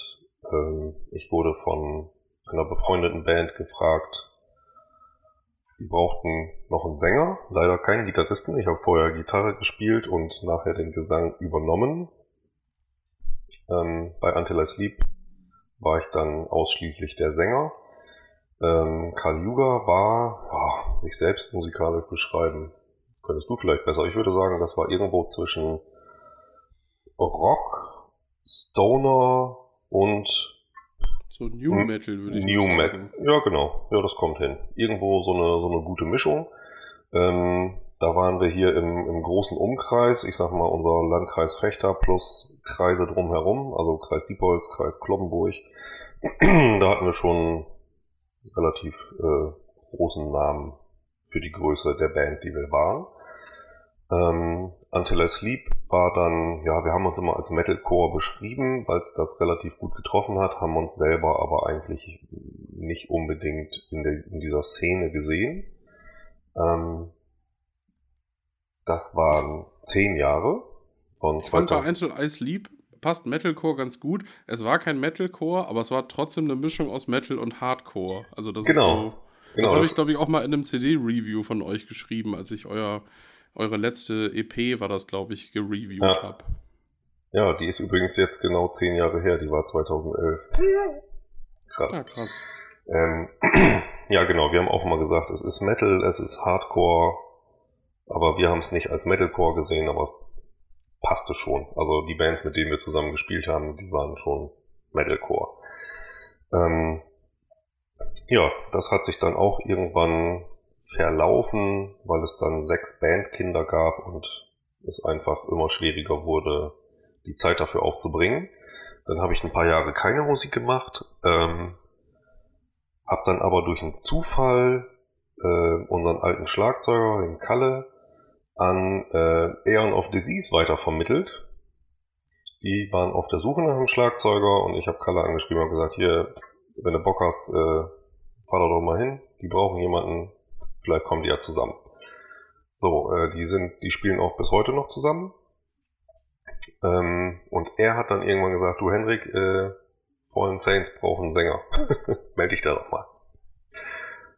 ähm, ich wurde von einer befreundeten Band gefragt, die brauchten noch einen Sänger, leider keinen Gitarristen. Ich habe vorher Gitarre gespielt und nachher den Gesang übernommen. Ähm, bei Until I Sleep war ich dann ausschließlich der Sänger. Ähm, Karl Juger war, ja, sich selbst musikalisch beschreiben. Das könntest du vielleicht besser. Ich würde sagen, das war irgendwo zwischen Rock, Stoner und So New Metal würde ich New mal Metal. sagen. Ja, genau. Ja, das kommt hin. Irgendwo so eine, so eine gute Mischung. Ähm, da waren wir hier im, im großen Umkreis, ich sag mal unser Landkreis Fechter plus Kreise drumherum, also Kreis Diepholz, Kreis Kloppenburg. da hatten wir schon relativ äh, großen Namen für die Größe der Band, die wir waren. Ähm, Until I Sleep war dann, ja, wir haben uns immer als Metalcore beschrieben, weil es das relativ gut getroffen hat, haben uns selber aber eigentlich nicht unbedingt in, der, in dieser Szene gesehen. Ähm, das waren zehn Jahre. Von Ich fand bei 2000 Until I Sleep passt Metalcore ganz gut. Es war kein Metalcore, aber es war trotzdem eine Mischung aus Metal und Hardcore. Also das Genau. ist so. Das Genau, habe das- ich, glaube ich, auch mal in einem CD-Review von euch geschrieben, als ich euer, eure letzte EP, war das, glaube ich, gereviewt Ja. habe. Ja, die ist übrigens jetzt genau zehn Jahre her, die war 2011. Krass. Ja, krass. Ähm, ja, genau, wir haben auch immer gesagt, es ist Metal, es ist Hardcore, aber wir haben es nicht als Metalcore gesehen, aber passte schon. Also die Bands, mit denen wir zusammen gespielt haben, die waren schon Metalcore. Ähm, ja, das hat sich dann auch irgendwann verlaufen, weil es dann sechs Bandkinder gab und es einfach immer schwieriger wurde, die Zeit dafür aufzubringen. Dann habe ich ein paar Jahre keine Musik gemacht, ähm, hab dann aber durch einen Zufall äh, unseren alten Schlagzeuger, den Kalle, an äh, Aeon of Disease weitervermittelt. Die waren auf der Suche nach einem Schlagzeuger und ich habe Kalle angeschrieben und gesagt, hier, wenn du Bock hast, äh, fahr doch mal hin. Die brauchen jemanden, vielleicht kommen die ja zusammen. So, äh, die sind, die spielen auch bis heute noch zusammen. Ähm, und er hat dann irgendwann gesagt, du Henrik, äh, Fallen Saints brauchen einen Sänger. Meld dich da doch mal.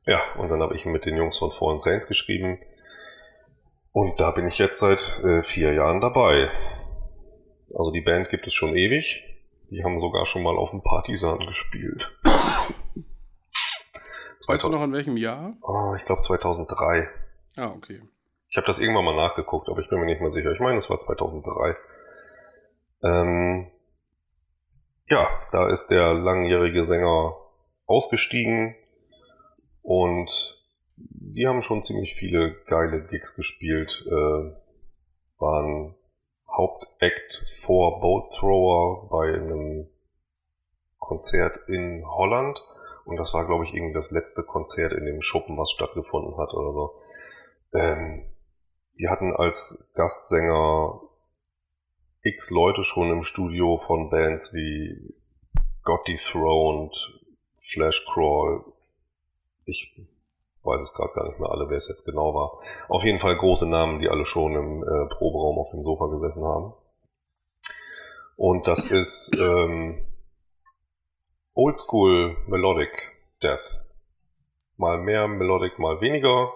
Ja, und dann habe ich mit den Jungs von Fallen Saints geschrieben. Und da bin ich jetzt seit äh, vier Jahren dabei. Also die Band gibt es schon ewig. Die haben sogar schon mal auf dem Partisan gespielt. Weißt du noch in welchem Jahr? Oh, ich glaube 2003. Ah, okay. Ich habe das irgendwann mal nachgeguckt, aber ich bin mir nicht mehr sicher. Ich meine, es war 2003. Ähm, ja, da ist der langjährige Sänger ausgestiegen und die haben schon ziemlich viele geile Gigs gespielt. Äh, waren Hauptact vor Boat Thrower bei einem Konzert in Holland. Und das war, glaube ich, irgendwie das letzte Konzert in dem Schuppen, was stattgefunden hat oder so. Ähm, die hatten als Gastsänger x Leute schon im Studio von Bands wie God Dethroned, Flash Crawl. Ich weiß es gerade gar nicht mehr alle, wer es jetzt genau war. Auf jeden Fall große Namen, die alle schon im äh, Proberaum auf dem Sofa gesessen haben. Und das ist ähm, Oldschool Melodic Death. Mal mehr Melodic, mal weniger.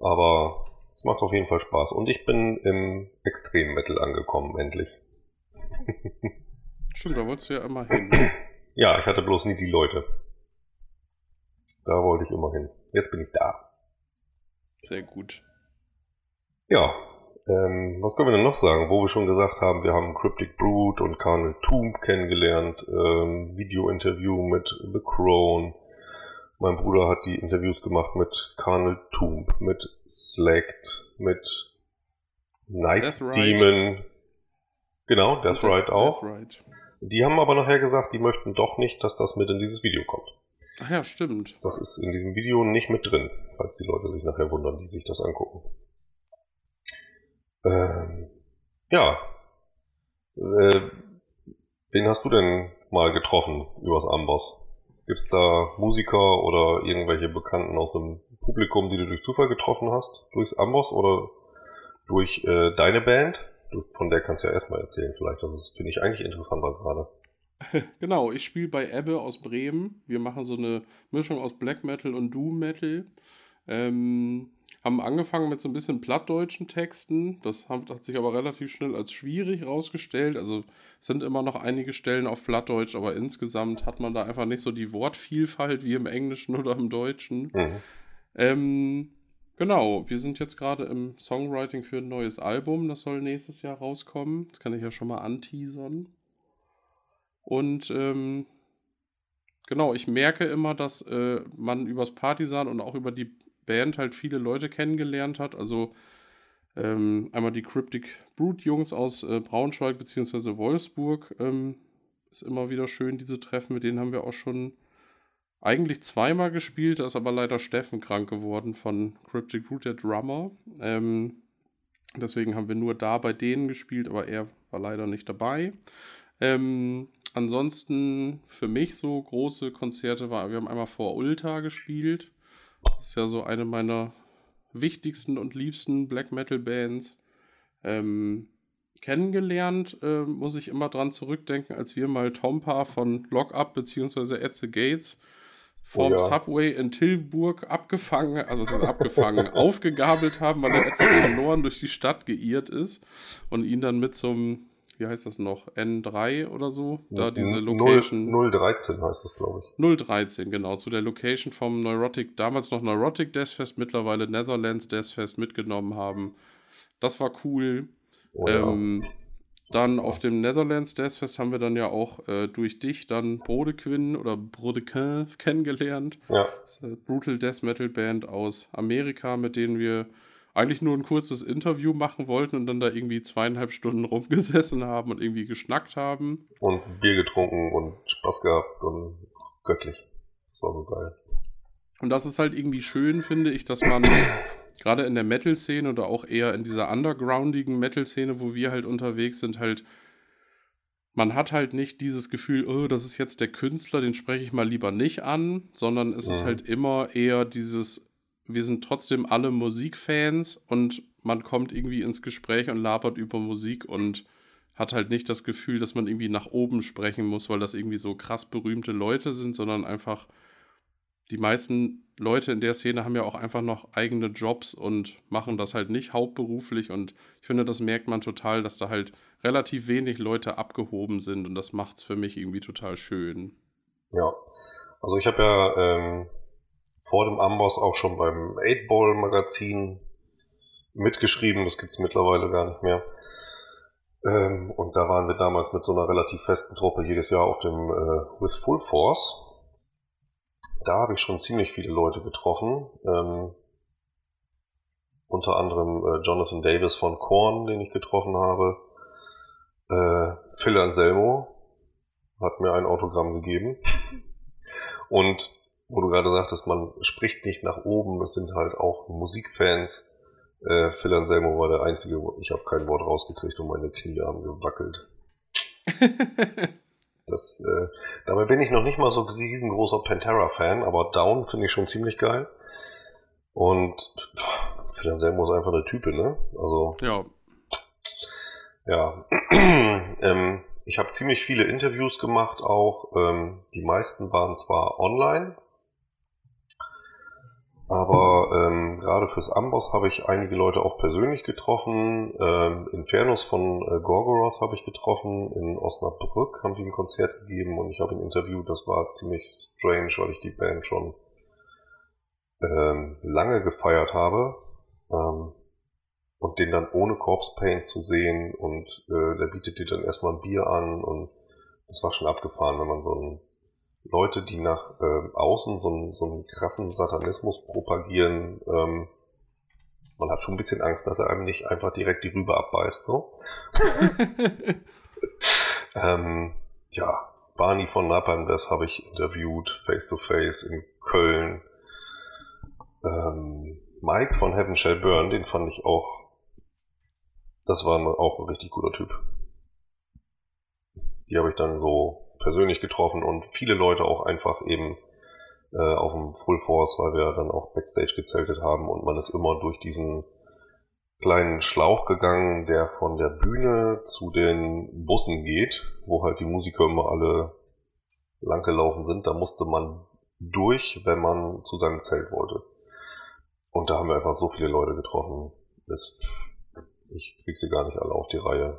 Aber es macht auf jeden Fall Spaß. Und ich bin im Extrem Metal angekommen, endlich. Stimmt, da wolltest du ja immer hin. Ja, ich hatte bloß nie die Leute. Da wollte ich immer hin. Jetzt bin ich da. Sehr gut. Ja, ähm, was können wir denn noch sagen? Wo wir schon gesagt haben, wir haben Cryptic Brood und Carnal Tomb kennengelernt, ähm, Video-Interview mit The Crown. Mein Bruder hat die Interviews gemacht mit Carnal Tomb, mit Slacked, mit Night Death. Demon. Genau, Death Ride auch. Death Ride. Die haben aber nachher gesagt, die möchten doch nicht, dass das mit in dieses Video kommt. Ach ja, stimmt. Das ist in diesem Video nicht mit drin, falls die Leute sich nachher wundern, die sich das angucken. Ähm, ja. Äh, wen hast du denn mal getroffen übers Amboss? Gibt's da Musiker oder irgendwelche Bekannten aus dem Publikum, die du durch Zufall getroffen hast? Durchs Amboss oder durch äh, deine Band? Du, von der kannst du ja erstmal erzählen, vielleicht. Das finde ich, eigentlich interessanter gerade. Genau, ich spiele bei Ebbe aus Bremen. Wir machen so eine Mischung aus Black Metal und Doom Metal. Ähm, haben angefangen mit so ein bisschen plattdeutschen Texten. Das hat, hat sich aber relativ schnell als schwierig rausgestellt. Also sind immer noch einige Stellen auf Plattdeutsch, aber insgesamt hat man da einfach nicht so die Wortvielfalt wie im Englischen oder im Deutschen. Mhm. Ähm, genau, wir sind jetzt gerade im Songwriting für ein neues Album. Das soll nächstes Jahr rauskommen. Das kann ich ja schon mal anteasern. Und ähm, genau, ich merke immer, dass äh, man übers Partisan und auch über die Band halt viele Leute kennengelernt hat. Also ähm, einmal die Cryptic Brute Jungs aus äh, Braunschweig bzw. Wolfsburg. Ähm, ist immer wieder schön, diese Treffen. Mit denen haben wir auch schon eigentlich zweimal gespielt. Da ist aber leider Steffen krank geworden von Cryptic Brute, der Drummer. Ähm, deswegen haben wir nur da bei denen gespielt, aber er war leider nicht dabei. Ähm, ansonsten für mich so große Konzerte war, wir haben einmal vor Ulta gespielt. Das ist ja so eine meiner wichtigsten und liebsten Black Metal Bands. Ähm, kennengelernt äh, muss ich immer dran zurückdenken, als wir mal Tompa von Lock Up bzw. At the Gates vom Oh ja. Subway in Tilburg abgefangen, also abgefangen, aufgegabelt haben, weil er etwas verloren durch die Stadt geirrt ist und ihn dann mit zum, wie heißt das noch, N3 oder so, da diese Location. 0, 013 heißt das, glaube ich. 013, genau, zu der Location vom Neurotic, damals noch Neurotic Deathfest, mittlerweile Netherlands Deathfest mitgenommen haben. Das war cool. Oh, ja. ähm, dann auf dem Netherlands Deathfest haben wir dann ja auch äh, durch dich dann Brodequin oder Brodequin kennengelernt. ja. Brutal Death Metal Band aus Amerika, mit denen wir eigentlich nur ein kurzes Interview machen wollten und dann da irgendwie zweieinhalb Stunden rumgesessen haben und irgendwie geschnackt haben. Und Bier getrunken und Spaß gehabt und göttlich. Das war so geil. Und das ist halt irgendwie schön, finde ich, dass man gerade in der Metal-Szene oder auch eher in dieser undergroundigen Metal-Szene, wo wir halt unterwegs sind, halt, man hat halt nicht dieses Gefühl, oh, das ist jetzt der Künstler, den spreche ich mal lieber nicht an, sondern es ist Mhm. halt immer eher dieses, wir sind trotzdem alle Musikfans und man kommt irgendwie ins Gespräch und labert über Musik und hat halt nicht das Gefühl, dass man irgendwie nach oben sprechen muss, weil das irgendwie so krass berühmte Leute sind, sondern einfach die meisten Leute in der Szene haben ja auch einfach noch eigene Jobs und machen das halt nicht hauptberuflich. Und ich finde, das merkt man total, dass da halt relativ wenig Leute abgehoben sind. Und das macht es für mich irgendwie total schön. Ja. Also ich habe ja ähm, vor dem Amboss auch schon beim 8-Ball Magazin mitgeschrieben, das gibt's mittlerweile gar nicht mehr. Ähm, und da waren wir damals mit so einer relativ festen Truppe jedes Jahr auf dem äh, With Full Force. Da habe ich schon ziemlich viele Leute getroffen. Ähm, unter anderem äh, Jonathan Davis von Korn, den ich getroffen habe. Äh, Phil Anselmo hat mir ein Autogramm gegeben. Und wo du gerade sagtest, man spricht nicht nach oben, es sind halt auch Musikfans. Äh, Phil Anselmo war der Einzige, ich habe kein Wort rausgekriegt und meine Knie haben gewackelt. das, äh, dabei bin ich noch nicht mal so riesengroßer Pantera-Fan, aber Down finde ich schon ziemlich geil. Und Phil Anselmo ist einfach eine Type, ne? Also. Ja. Ja. ähm, ich habe ziemlich viele Interviews gemacht auch. Ähm, die meisten waren zwar online, aber ähm, gerade fürs Amboss habe ich einige Leute auch persönlich getroffen. Ähm, Infernus von äh, Gorgoroth habe ich getroffen. In Osnabrück haben die ein Konzert gegeben und ich habe ein Interview. Das war ziemlich strange, weil ich die Band schon ähm, lange gefeiert habe. Ähm, und den dann ohne Corpse Paint zu sehen und äh, der bietet dir dann erstmal ein Bier an und das war schon abgefahren, wenn man so ein Leute, die nach äh, außen so einen, so einen krassen Satanismus propagieren, ähm, man hat schon ein bisschen Angst, dass er einem nicht einfach direkt die Rübe abbeißt. So. ähm, ja, Barney von Napalm, habe ich interviewt, face to face in Köln. Ähm, Mike von Heaven Shall Burn, den fand ich auch, das war auch ein richtig guter Typ. Die habe ich dann so persönlich getroffen und viele Leute auch einfach eben äh, auf dem Full Force, weil wir dann auch Backstage gezeltet haben und man ist immer durch diesen kleinen Schlauch gegangen, der von der Bühne zu den Bussen geht, wo halt die Musiker immer alle lang gelaufen sind. Da musste man durch, wenn man zu seinem Zelt wollte. Und da haben wir einfach so viele Leute getroffen. Das, ich krieg sie gar nicht alle auf die Reihe.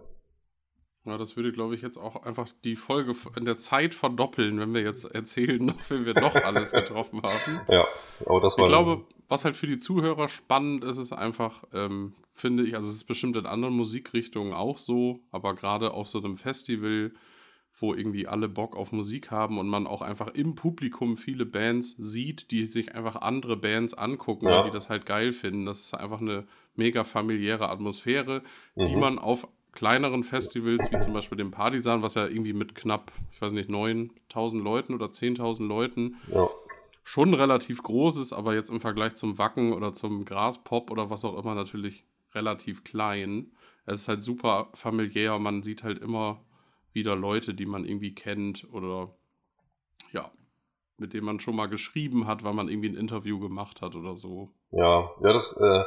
Ja, das würde, glaube ich, jetzt auch einfach die Folge in der Zeit verdoppeln, wenn wir jetzt erzählen, noch, wenn wir noch alles getroffen haben. Ja, aber das war. Ich glaube, was halt für die Zuhörer spannend ist, ist einfach, ähm, finde ich, also es ist bestimmt in anderen Musikrichtungen auch so, aber gerade auf so einem Festival, wo irgendwie alle Bock auf Musik haben und man auch einfach im Publikum viele Bands sieht, die sich einfach andere Bands angucken, ja. die das halt geil finden. Das ist einfach eine mega familiäre Atmosphäre, mhm. die man auf kleineren Festivals, wie zum Beispiel dem Partisan, was ja irgendwie mit knapp, ich weiß nicht, 9000 Leuten oder 10.000 Leuten ja. schon relativ groß ist, aber jetzt im Vergleich zum Wacken oder zum Graspop oder was auch immer natürlich relativ klein. Es ist halt super familiär, man sieht halt immer wieder Leute, die man irgendwie kennt oder ja, mit denen man schon mal geschrieben hat, weil man irgendwie ein Interview gemacht hat oder so. Ja, ja, das äh,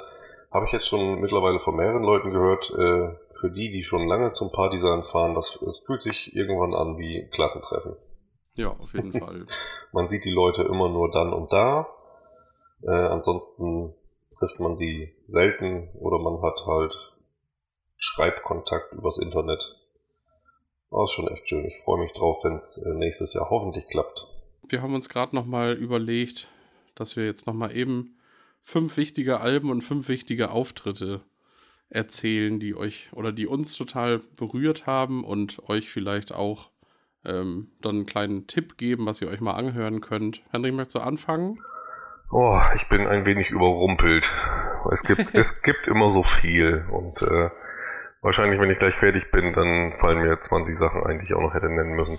habe ich jetzt schon mittlerweile von mehreren Leuten gehört. Äh, für die, die schon lange zum Partysein fahren, das, es fühlt sich irgendwann an wie Klassentreffen. Ja, auf jeden Fall. man sieht die Leute immer nur dann und da. Äh, ansonsten trifft man sie selten oder man hat halt Schreibkontakt übers Internet. Das ist schon echt schön. Ich freue mich drauf, wenn es äh, nächstes Jahr hoffentlich klappt. Wir haben uns gerade nochmal überlegt, dass wir jetzt nochmal eben fünf wichtige Alben und fünf wichtige Auftritte erzählen, die euch oder die uns total berührt haben und euch vielleicht auch ähm, dann einen kleinen Tipp geben, was ihr euch mal anhören könnt. Henry, möchtest du anfangen? Oh, ich bin ein wenig überrumpelt. Es gibt, es gibt immer so viel und äh, Wahrscheinlich, wenn ich gleich fertig bin, dann fallen mir 20 Sachen ein, die ich auch noch hätte nennen müssen.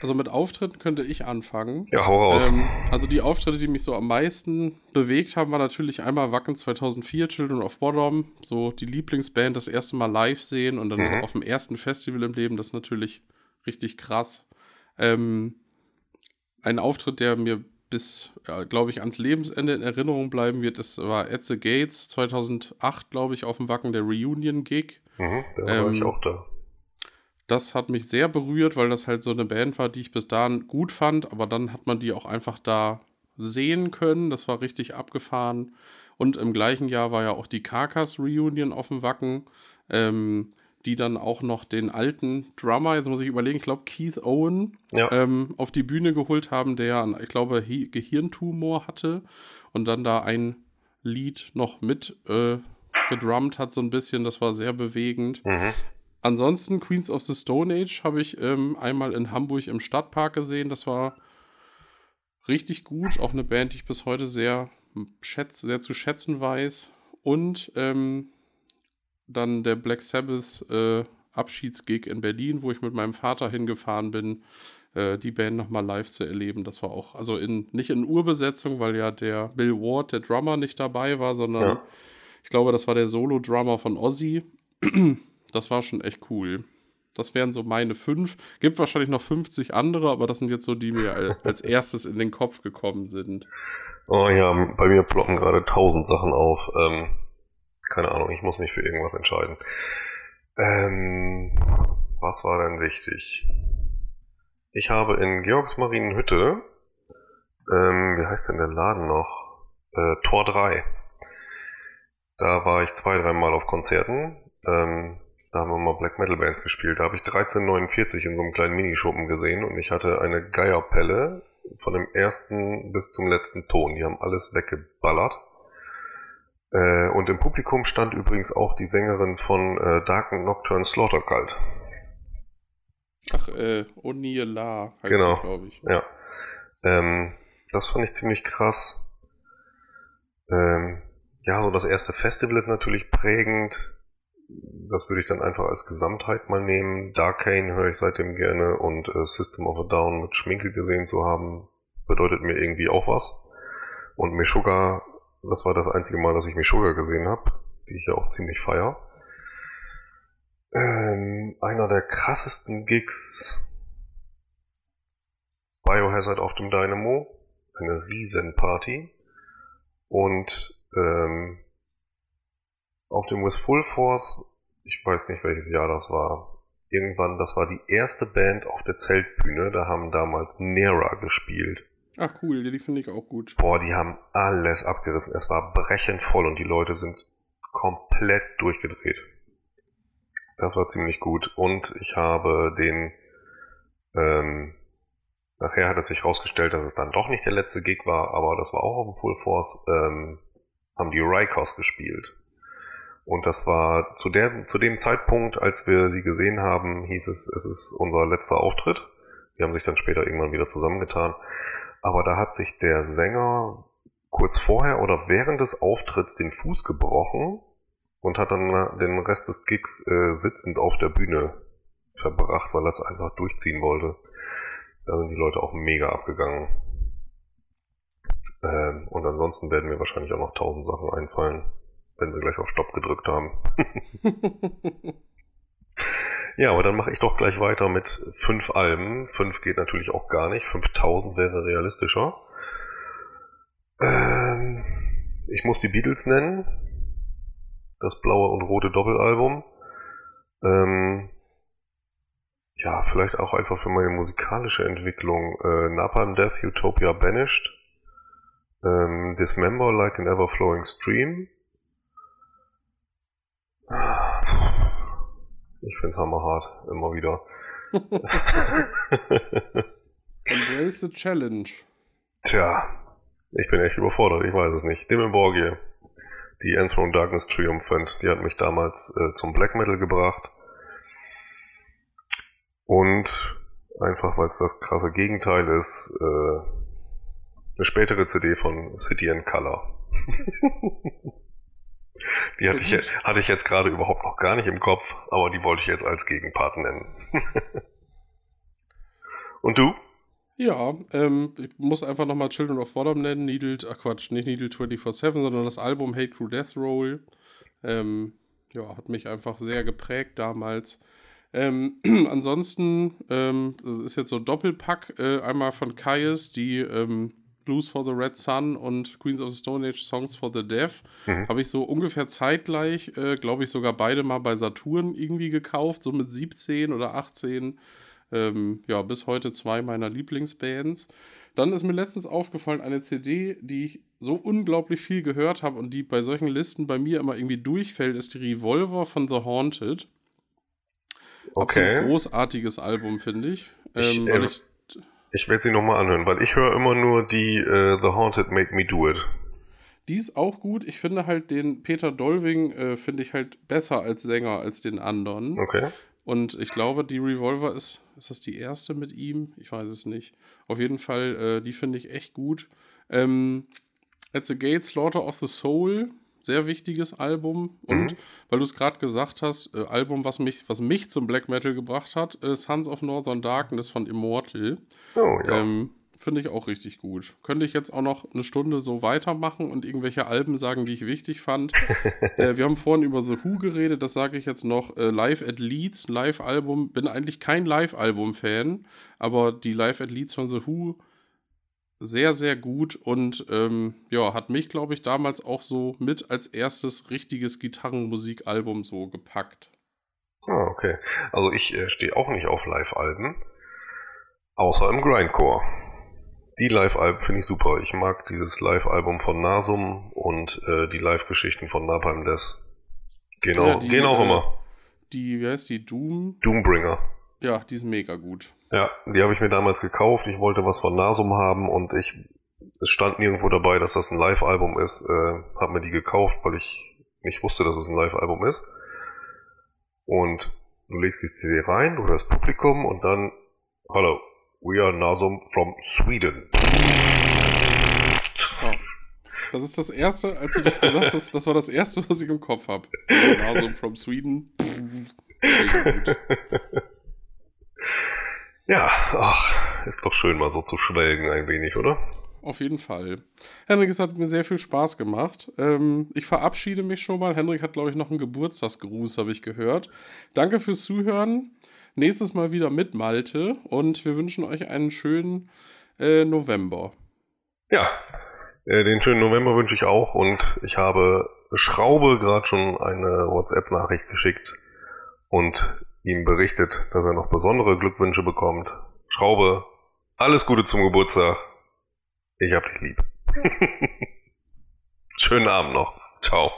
Also mit Auftritten könnte ich anfangen. Ja, hau raus. Ähm, also die Auftritte, die mich so am meisten bewegt haben, war natürlich einmal Wacken 2004, Children of Bodom, so die Lieblingsband das erste Mal live sehen und dann mhm. auf dem ersten Festival im Leben, das ist natürlich richtig krass. Ähm, ein Auftritt, der mir bis, ja, glaube ich, ans Lebensende in Erinnerung bleiben wird, das war the Gates 2008, glaube ich, auf dem Wacken der Reunion-Gig. Mhm, da war ähm, ich auch da. Das hat mich sehr berührt, weil das halt so eine Band war, die ich bis dahin gut fand, aber dann hat man die auch einfach da sehen können. Das war richtig abgefahren. Und im gleichen Jahr war ja auch die Carcass Reunion auf dem Wacken, ähm, die dann auch noch den alten Drummer, jetzt muss ich überlegen, ich glaube Keith Owen, ja. ähm, auf die Bühne geholt haben, der, ich glaube, Gehirntumor hatte und dann da ein Lied noch mit äh, gedrummt hat, so ein bisschen. Das war sehr bewegend. Mhm. ansonsten Queens of the Stone Age habe ich ähm, einmal in Hamburg im Stadtpark gesehen. Das war richtig gut. Auch eine Band, die ich bis heute sehr, schätz, sehr zu schätzen weiß. Und ähm, dann der Black Sabbath äh, Abschiedsgig in Berlin, wo ich mit meinem Vater hingefahren bin, äh, die Band nochmal live zu erleben. Das war auch, also in, nicht in Urbesetzung, weil ja der Bill Ward, der Drummer, nicht dabei war, sondern ja. Ich glaube, das war der Solo-Drummer von Ozzy. das war schon echt cool. Das wären so meine fünf. Gibt wahrscheinlich noch 50 andere, aber das sind jetzt so die, die mir als erstes in den Kopf gekommen sind. Oh ja, bei mir ploppen gerade tausend Sachen auf. Ähm, keine Ahnung, ich muss mich für irgendwas entscheiden. Ähm, was war denn wichtig? Ich habe in Georgsmarienhütte, ähm, wie heißt denn der Laden noch? Äh, Tor 3. Da war ich zwei, dreimal auf Konzerten. Ähm, da haben wir mal Black Metal Bands gespielt. Da habe ich 1349 in so einem kleinen Minischuppen gesehen und ich hatte eine Geierpelle von dem ersten bis zum letzten Ton. Die haben alles weggeballert. Äh, und im Publikum stand übrigens auch die Sängerin von äh, Dark Nocturne Slaughter Cult. Ach, äh, Oniela heißt genau. glaube ich. Ja. Ähm, das fand ich ziemlich krass. Ähm, ja, so das erste Festival ist natürlich prägend. Das würde ich dann einfach als Gesamtheit mal nehmen. Darkane höre ich seitdem gerne und äh, System of a Down mit Schminkel gesehen zu haben, bedeutet mir irgendwie auch was. Und Meshuggah das war das einzige Mal, dass ich Meshuggah gesehen habe, die ich ja auch ziemlich feier. Ähm, einer der krassesten Gigs Biohazard auf dem Dynamo. Eine riesen Party. Und ähm, auf dem With Full Force, ich weiß nicht welches Jahr das war, irgendwann, das war die erste Band auf der Zeltbühne, da haben damals Nera gespielt. Ach cool, die finde ich auch gut. Boah, die haben alles abgerissen. Es war brechend voll und die Leute sind komplett durchgedreht. Das war ziemlich gut. Und ich habe den, ähm, nachher hat es sich rausgestellt, dass es dann doch nicht der letzte Gig war, aber das war auch auf dem Full Force, ähm, haben die Rikos gespielt. Und das war zu, der, zu dem Zeitpunkt, als wir sie gesehen haben, hieß es, es ist unser letzter Auftritt. Die haben sich dann später irgendwann wieder zusammengetan. Aber da hat sich der Sänger kurz vorher oder während des Auftritts den Fuß gebrochen und hat dann den Rest des Gigs äh, sitzend auf der Bühne verbracht, weil er es einfach durchziehen wollte. Da sind die Leute auch mega abgegangen. Ähm, und ansonsten werden mir wahrscheinlich auch noch tausend Sachen einfallen, wenn wir gleich auf Stopp gedrückt haben. Ja, aber dann mache ich doch gleich weiter mit fünf Alben. Fünf geht natürlich auch gar nicht. 5000 wäre realistischer. Ähm, ich muss die Beatles nennen. Das blaue und rote Doppelalbum. Ähm, ja, vielleicht auch einfach für meine musikalische Entwicklung. Äh, Napalm Death, Utopia Banished. Ähm, Dismember Like an Ever-Flowing Stream. Ich finde es hammerhart, immer wieder. Embrace the Challenge. Tja, ich bin echt überfordert, ich weiß es nicht. Dimmelborgie, die Enthroned Darkness Triumphant, die hat mich damals äh, zum Black Metal gebracht. Und einfach, weil es das krasse Gegenteil ist, äh, eine spätere CD von City and Color. Die hatte ich, hatte ich jetzt gerade überhaupt noch gar nicht im Kopf, aber die wollte ich jetzt als Gegenpart nennen. Und du? Ja, ähm, ich muss einfach nochmal Children of Bottom nennen. Needle, ach Quatsch, nicht Needle 24-7, sondern das Album Hate Crew Death Roll. Ähm, ja, hat mich einfach sehr geprägt damals. Ähm, ansonsten ähm, ist jetzt so Doppelpack, äh, einmal von Kaius, die ähm, Blues for the Red Sun und Queens of the Stone Age Songs for the Deaf. Mhm. Habe ich so ungefähr zeitgleich, äh, glaube ich, sogar beide mal bei Saturn irgendwie gekauft, so mit 17 oder 18. Ähm, ja, bis heute zwei meiner Lieblingsbands. Dann ist mir letztens aufgefallen, eine CD, die ich so unglaublich viel gehört habe und die bei solchen Listen bei mir immer irgendwie durchfällt, ist die Revolver von The Haunted. Okay. Absolut großartiges Album, finde ich. Ähm, ich, weil ich ich werde sie nochmal anhören, weil ich höre immer nur die uh, The Haunted Make Me Do It. Die ist auch gut. Ich finde halt den Peter Dolving, äh, finde ich halt besser als Sänger als den anderen. Okay. Und ich glaube, die Revolver ist, ist das die erste mit ihm? Ich weiß es nicht. Auf jeden Fall, äh, die finde ich echt gut. Ähm, At the Gate, Slaughter of the Soul, sehr wichtiges Album. Und mhm. weil du es gerade gesagt hast, äh, Album, was mich, was mich zum Black Metal gebracht hat, äh, Sons of Northern Darkness von Immortal. Oh, ja. Ähm, Finde ich auch richtig gut. Könnte ich jetzt auch noch eine Stunde so weitermachen und irgendwelche Alben sagen, die ich wichtig fand. äh, wir haben vorhin über The Who geredet, das sage ich jetzt noch. Äh, Live at Leeds, Live-Album. Bin eigentlich kein Live-Album-Fan, aber die Live at Leeds von The Who sehr, sehr gut und ähm, ja, hat mich, glaube ich, damals auch so mit als erstes richtiges Gitarrenmusikalbum so gepackt. Ah, okay. Also ich äh, stehe auch nicht auf Live-Alben, außer im Grindcore. Die Live-Alben finde ich super. Ich mag dieses Live-Album von Nasum und äh, die Live-Geschichten von Napalm Death. Genau, ja, gehen auch äh, immer. Die, wie heißt die? Doom? Doombringer. Ja, die ist mega gut. Ja, die habe ich mir damals gekauft. Ich wollte was von Nasum haben und ich, es stand nirgendwo dabei, dass das ein Live-Album ist. Äh, habe mir die gekauft, weil ich nicht wusste, dass es ein Live-Album ist. Und du legst die CD rein, du hörst Publikum und dann, hallo, We are Nasum from Sweden. Oh. Das ist das erste, als du das gesagt hast, das war das erste, was ich im Kopf habe. Nasum from Sweden. ja, ach, ist doch schön mal so zu schwelgen ein wenig, oder? Auf jeden Fall. Henrik, es hat mir sehr viel Spaß gemacht. Ähm, ich verabschiede mich schon mal. Henrik hat, glaube ich, noch einen Geburtstagsgruß, habe ich gehört. Danke fürs Zuhören nächstes Mal wieder mit Malte und wir wünschen euch einen schönen äh, November. Ja, äh, den schönen November wünsche ich auch und ich habe Schraube gerade schon eine WhatsApp-Nachricht geschickt und ihm berichtet, dass er noch besondere Glückwünsche bekommt. Schraube, alles Gute zum Geburtstag. Ich hab dich lieb. Schönen Abend noch. Ciao.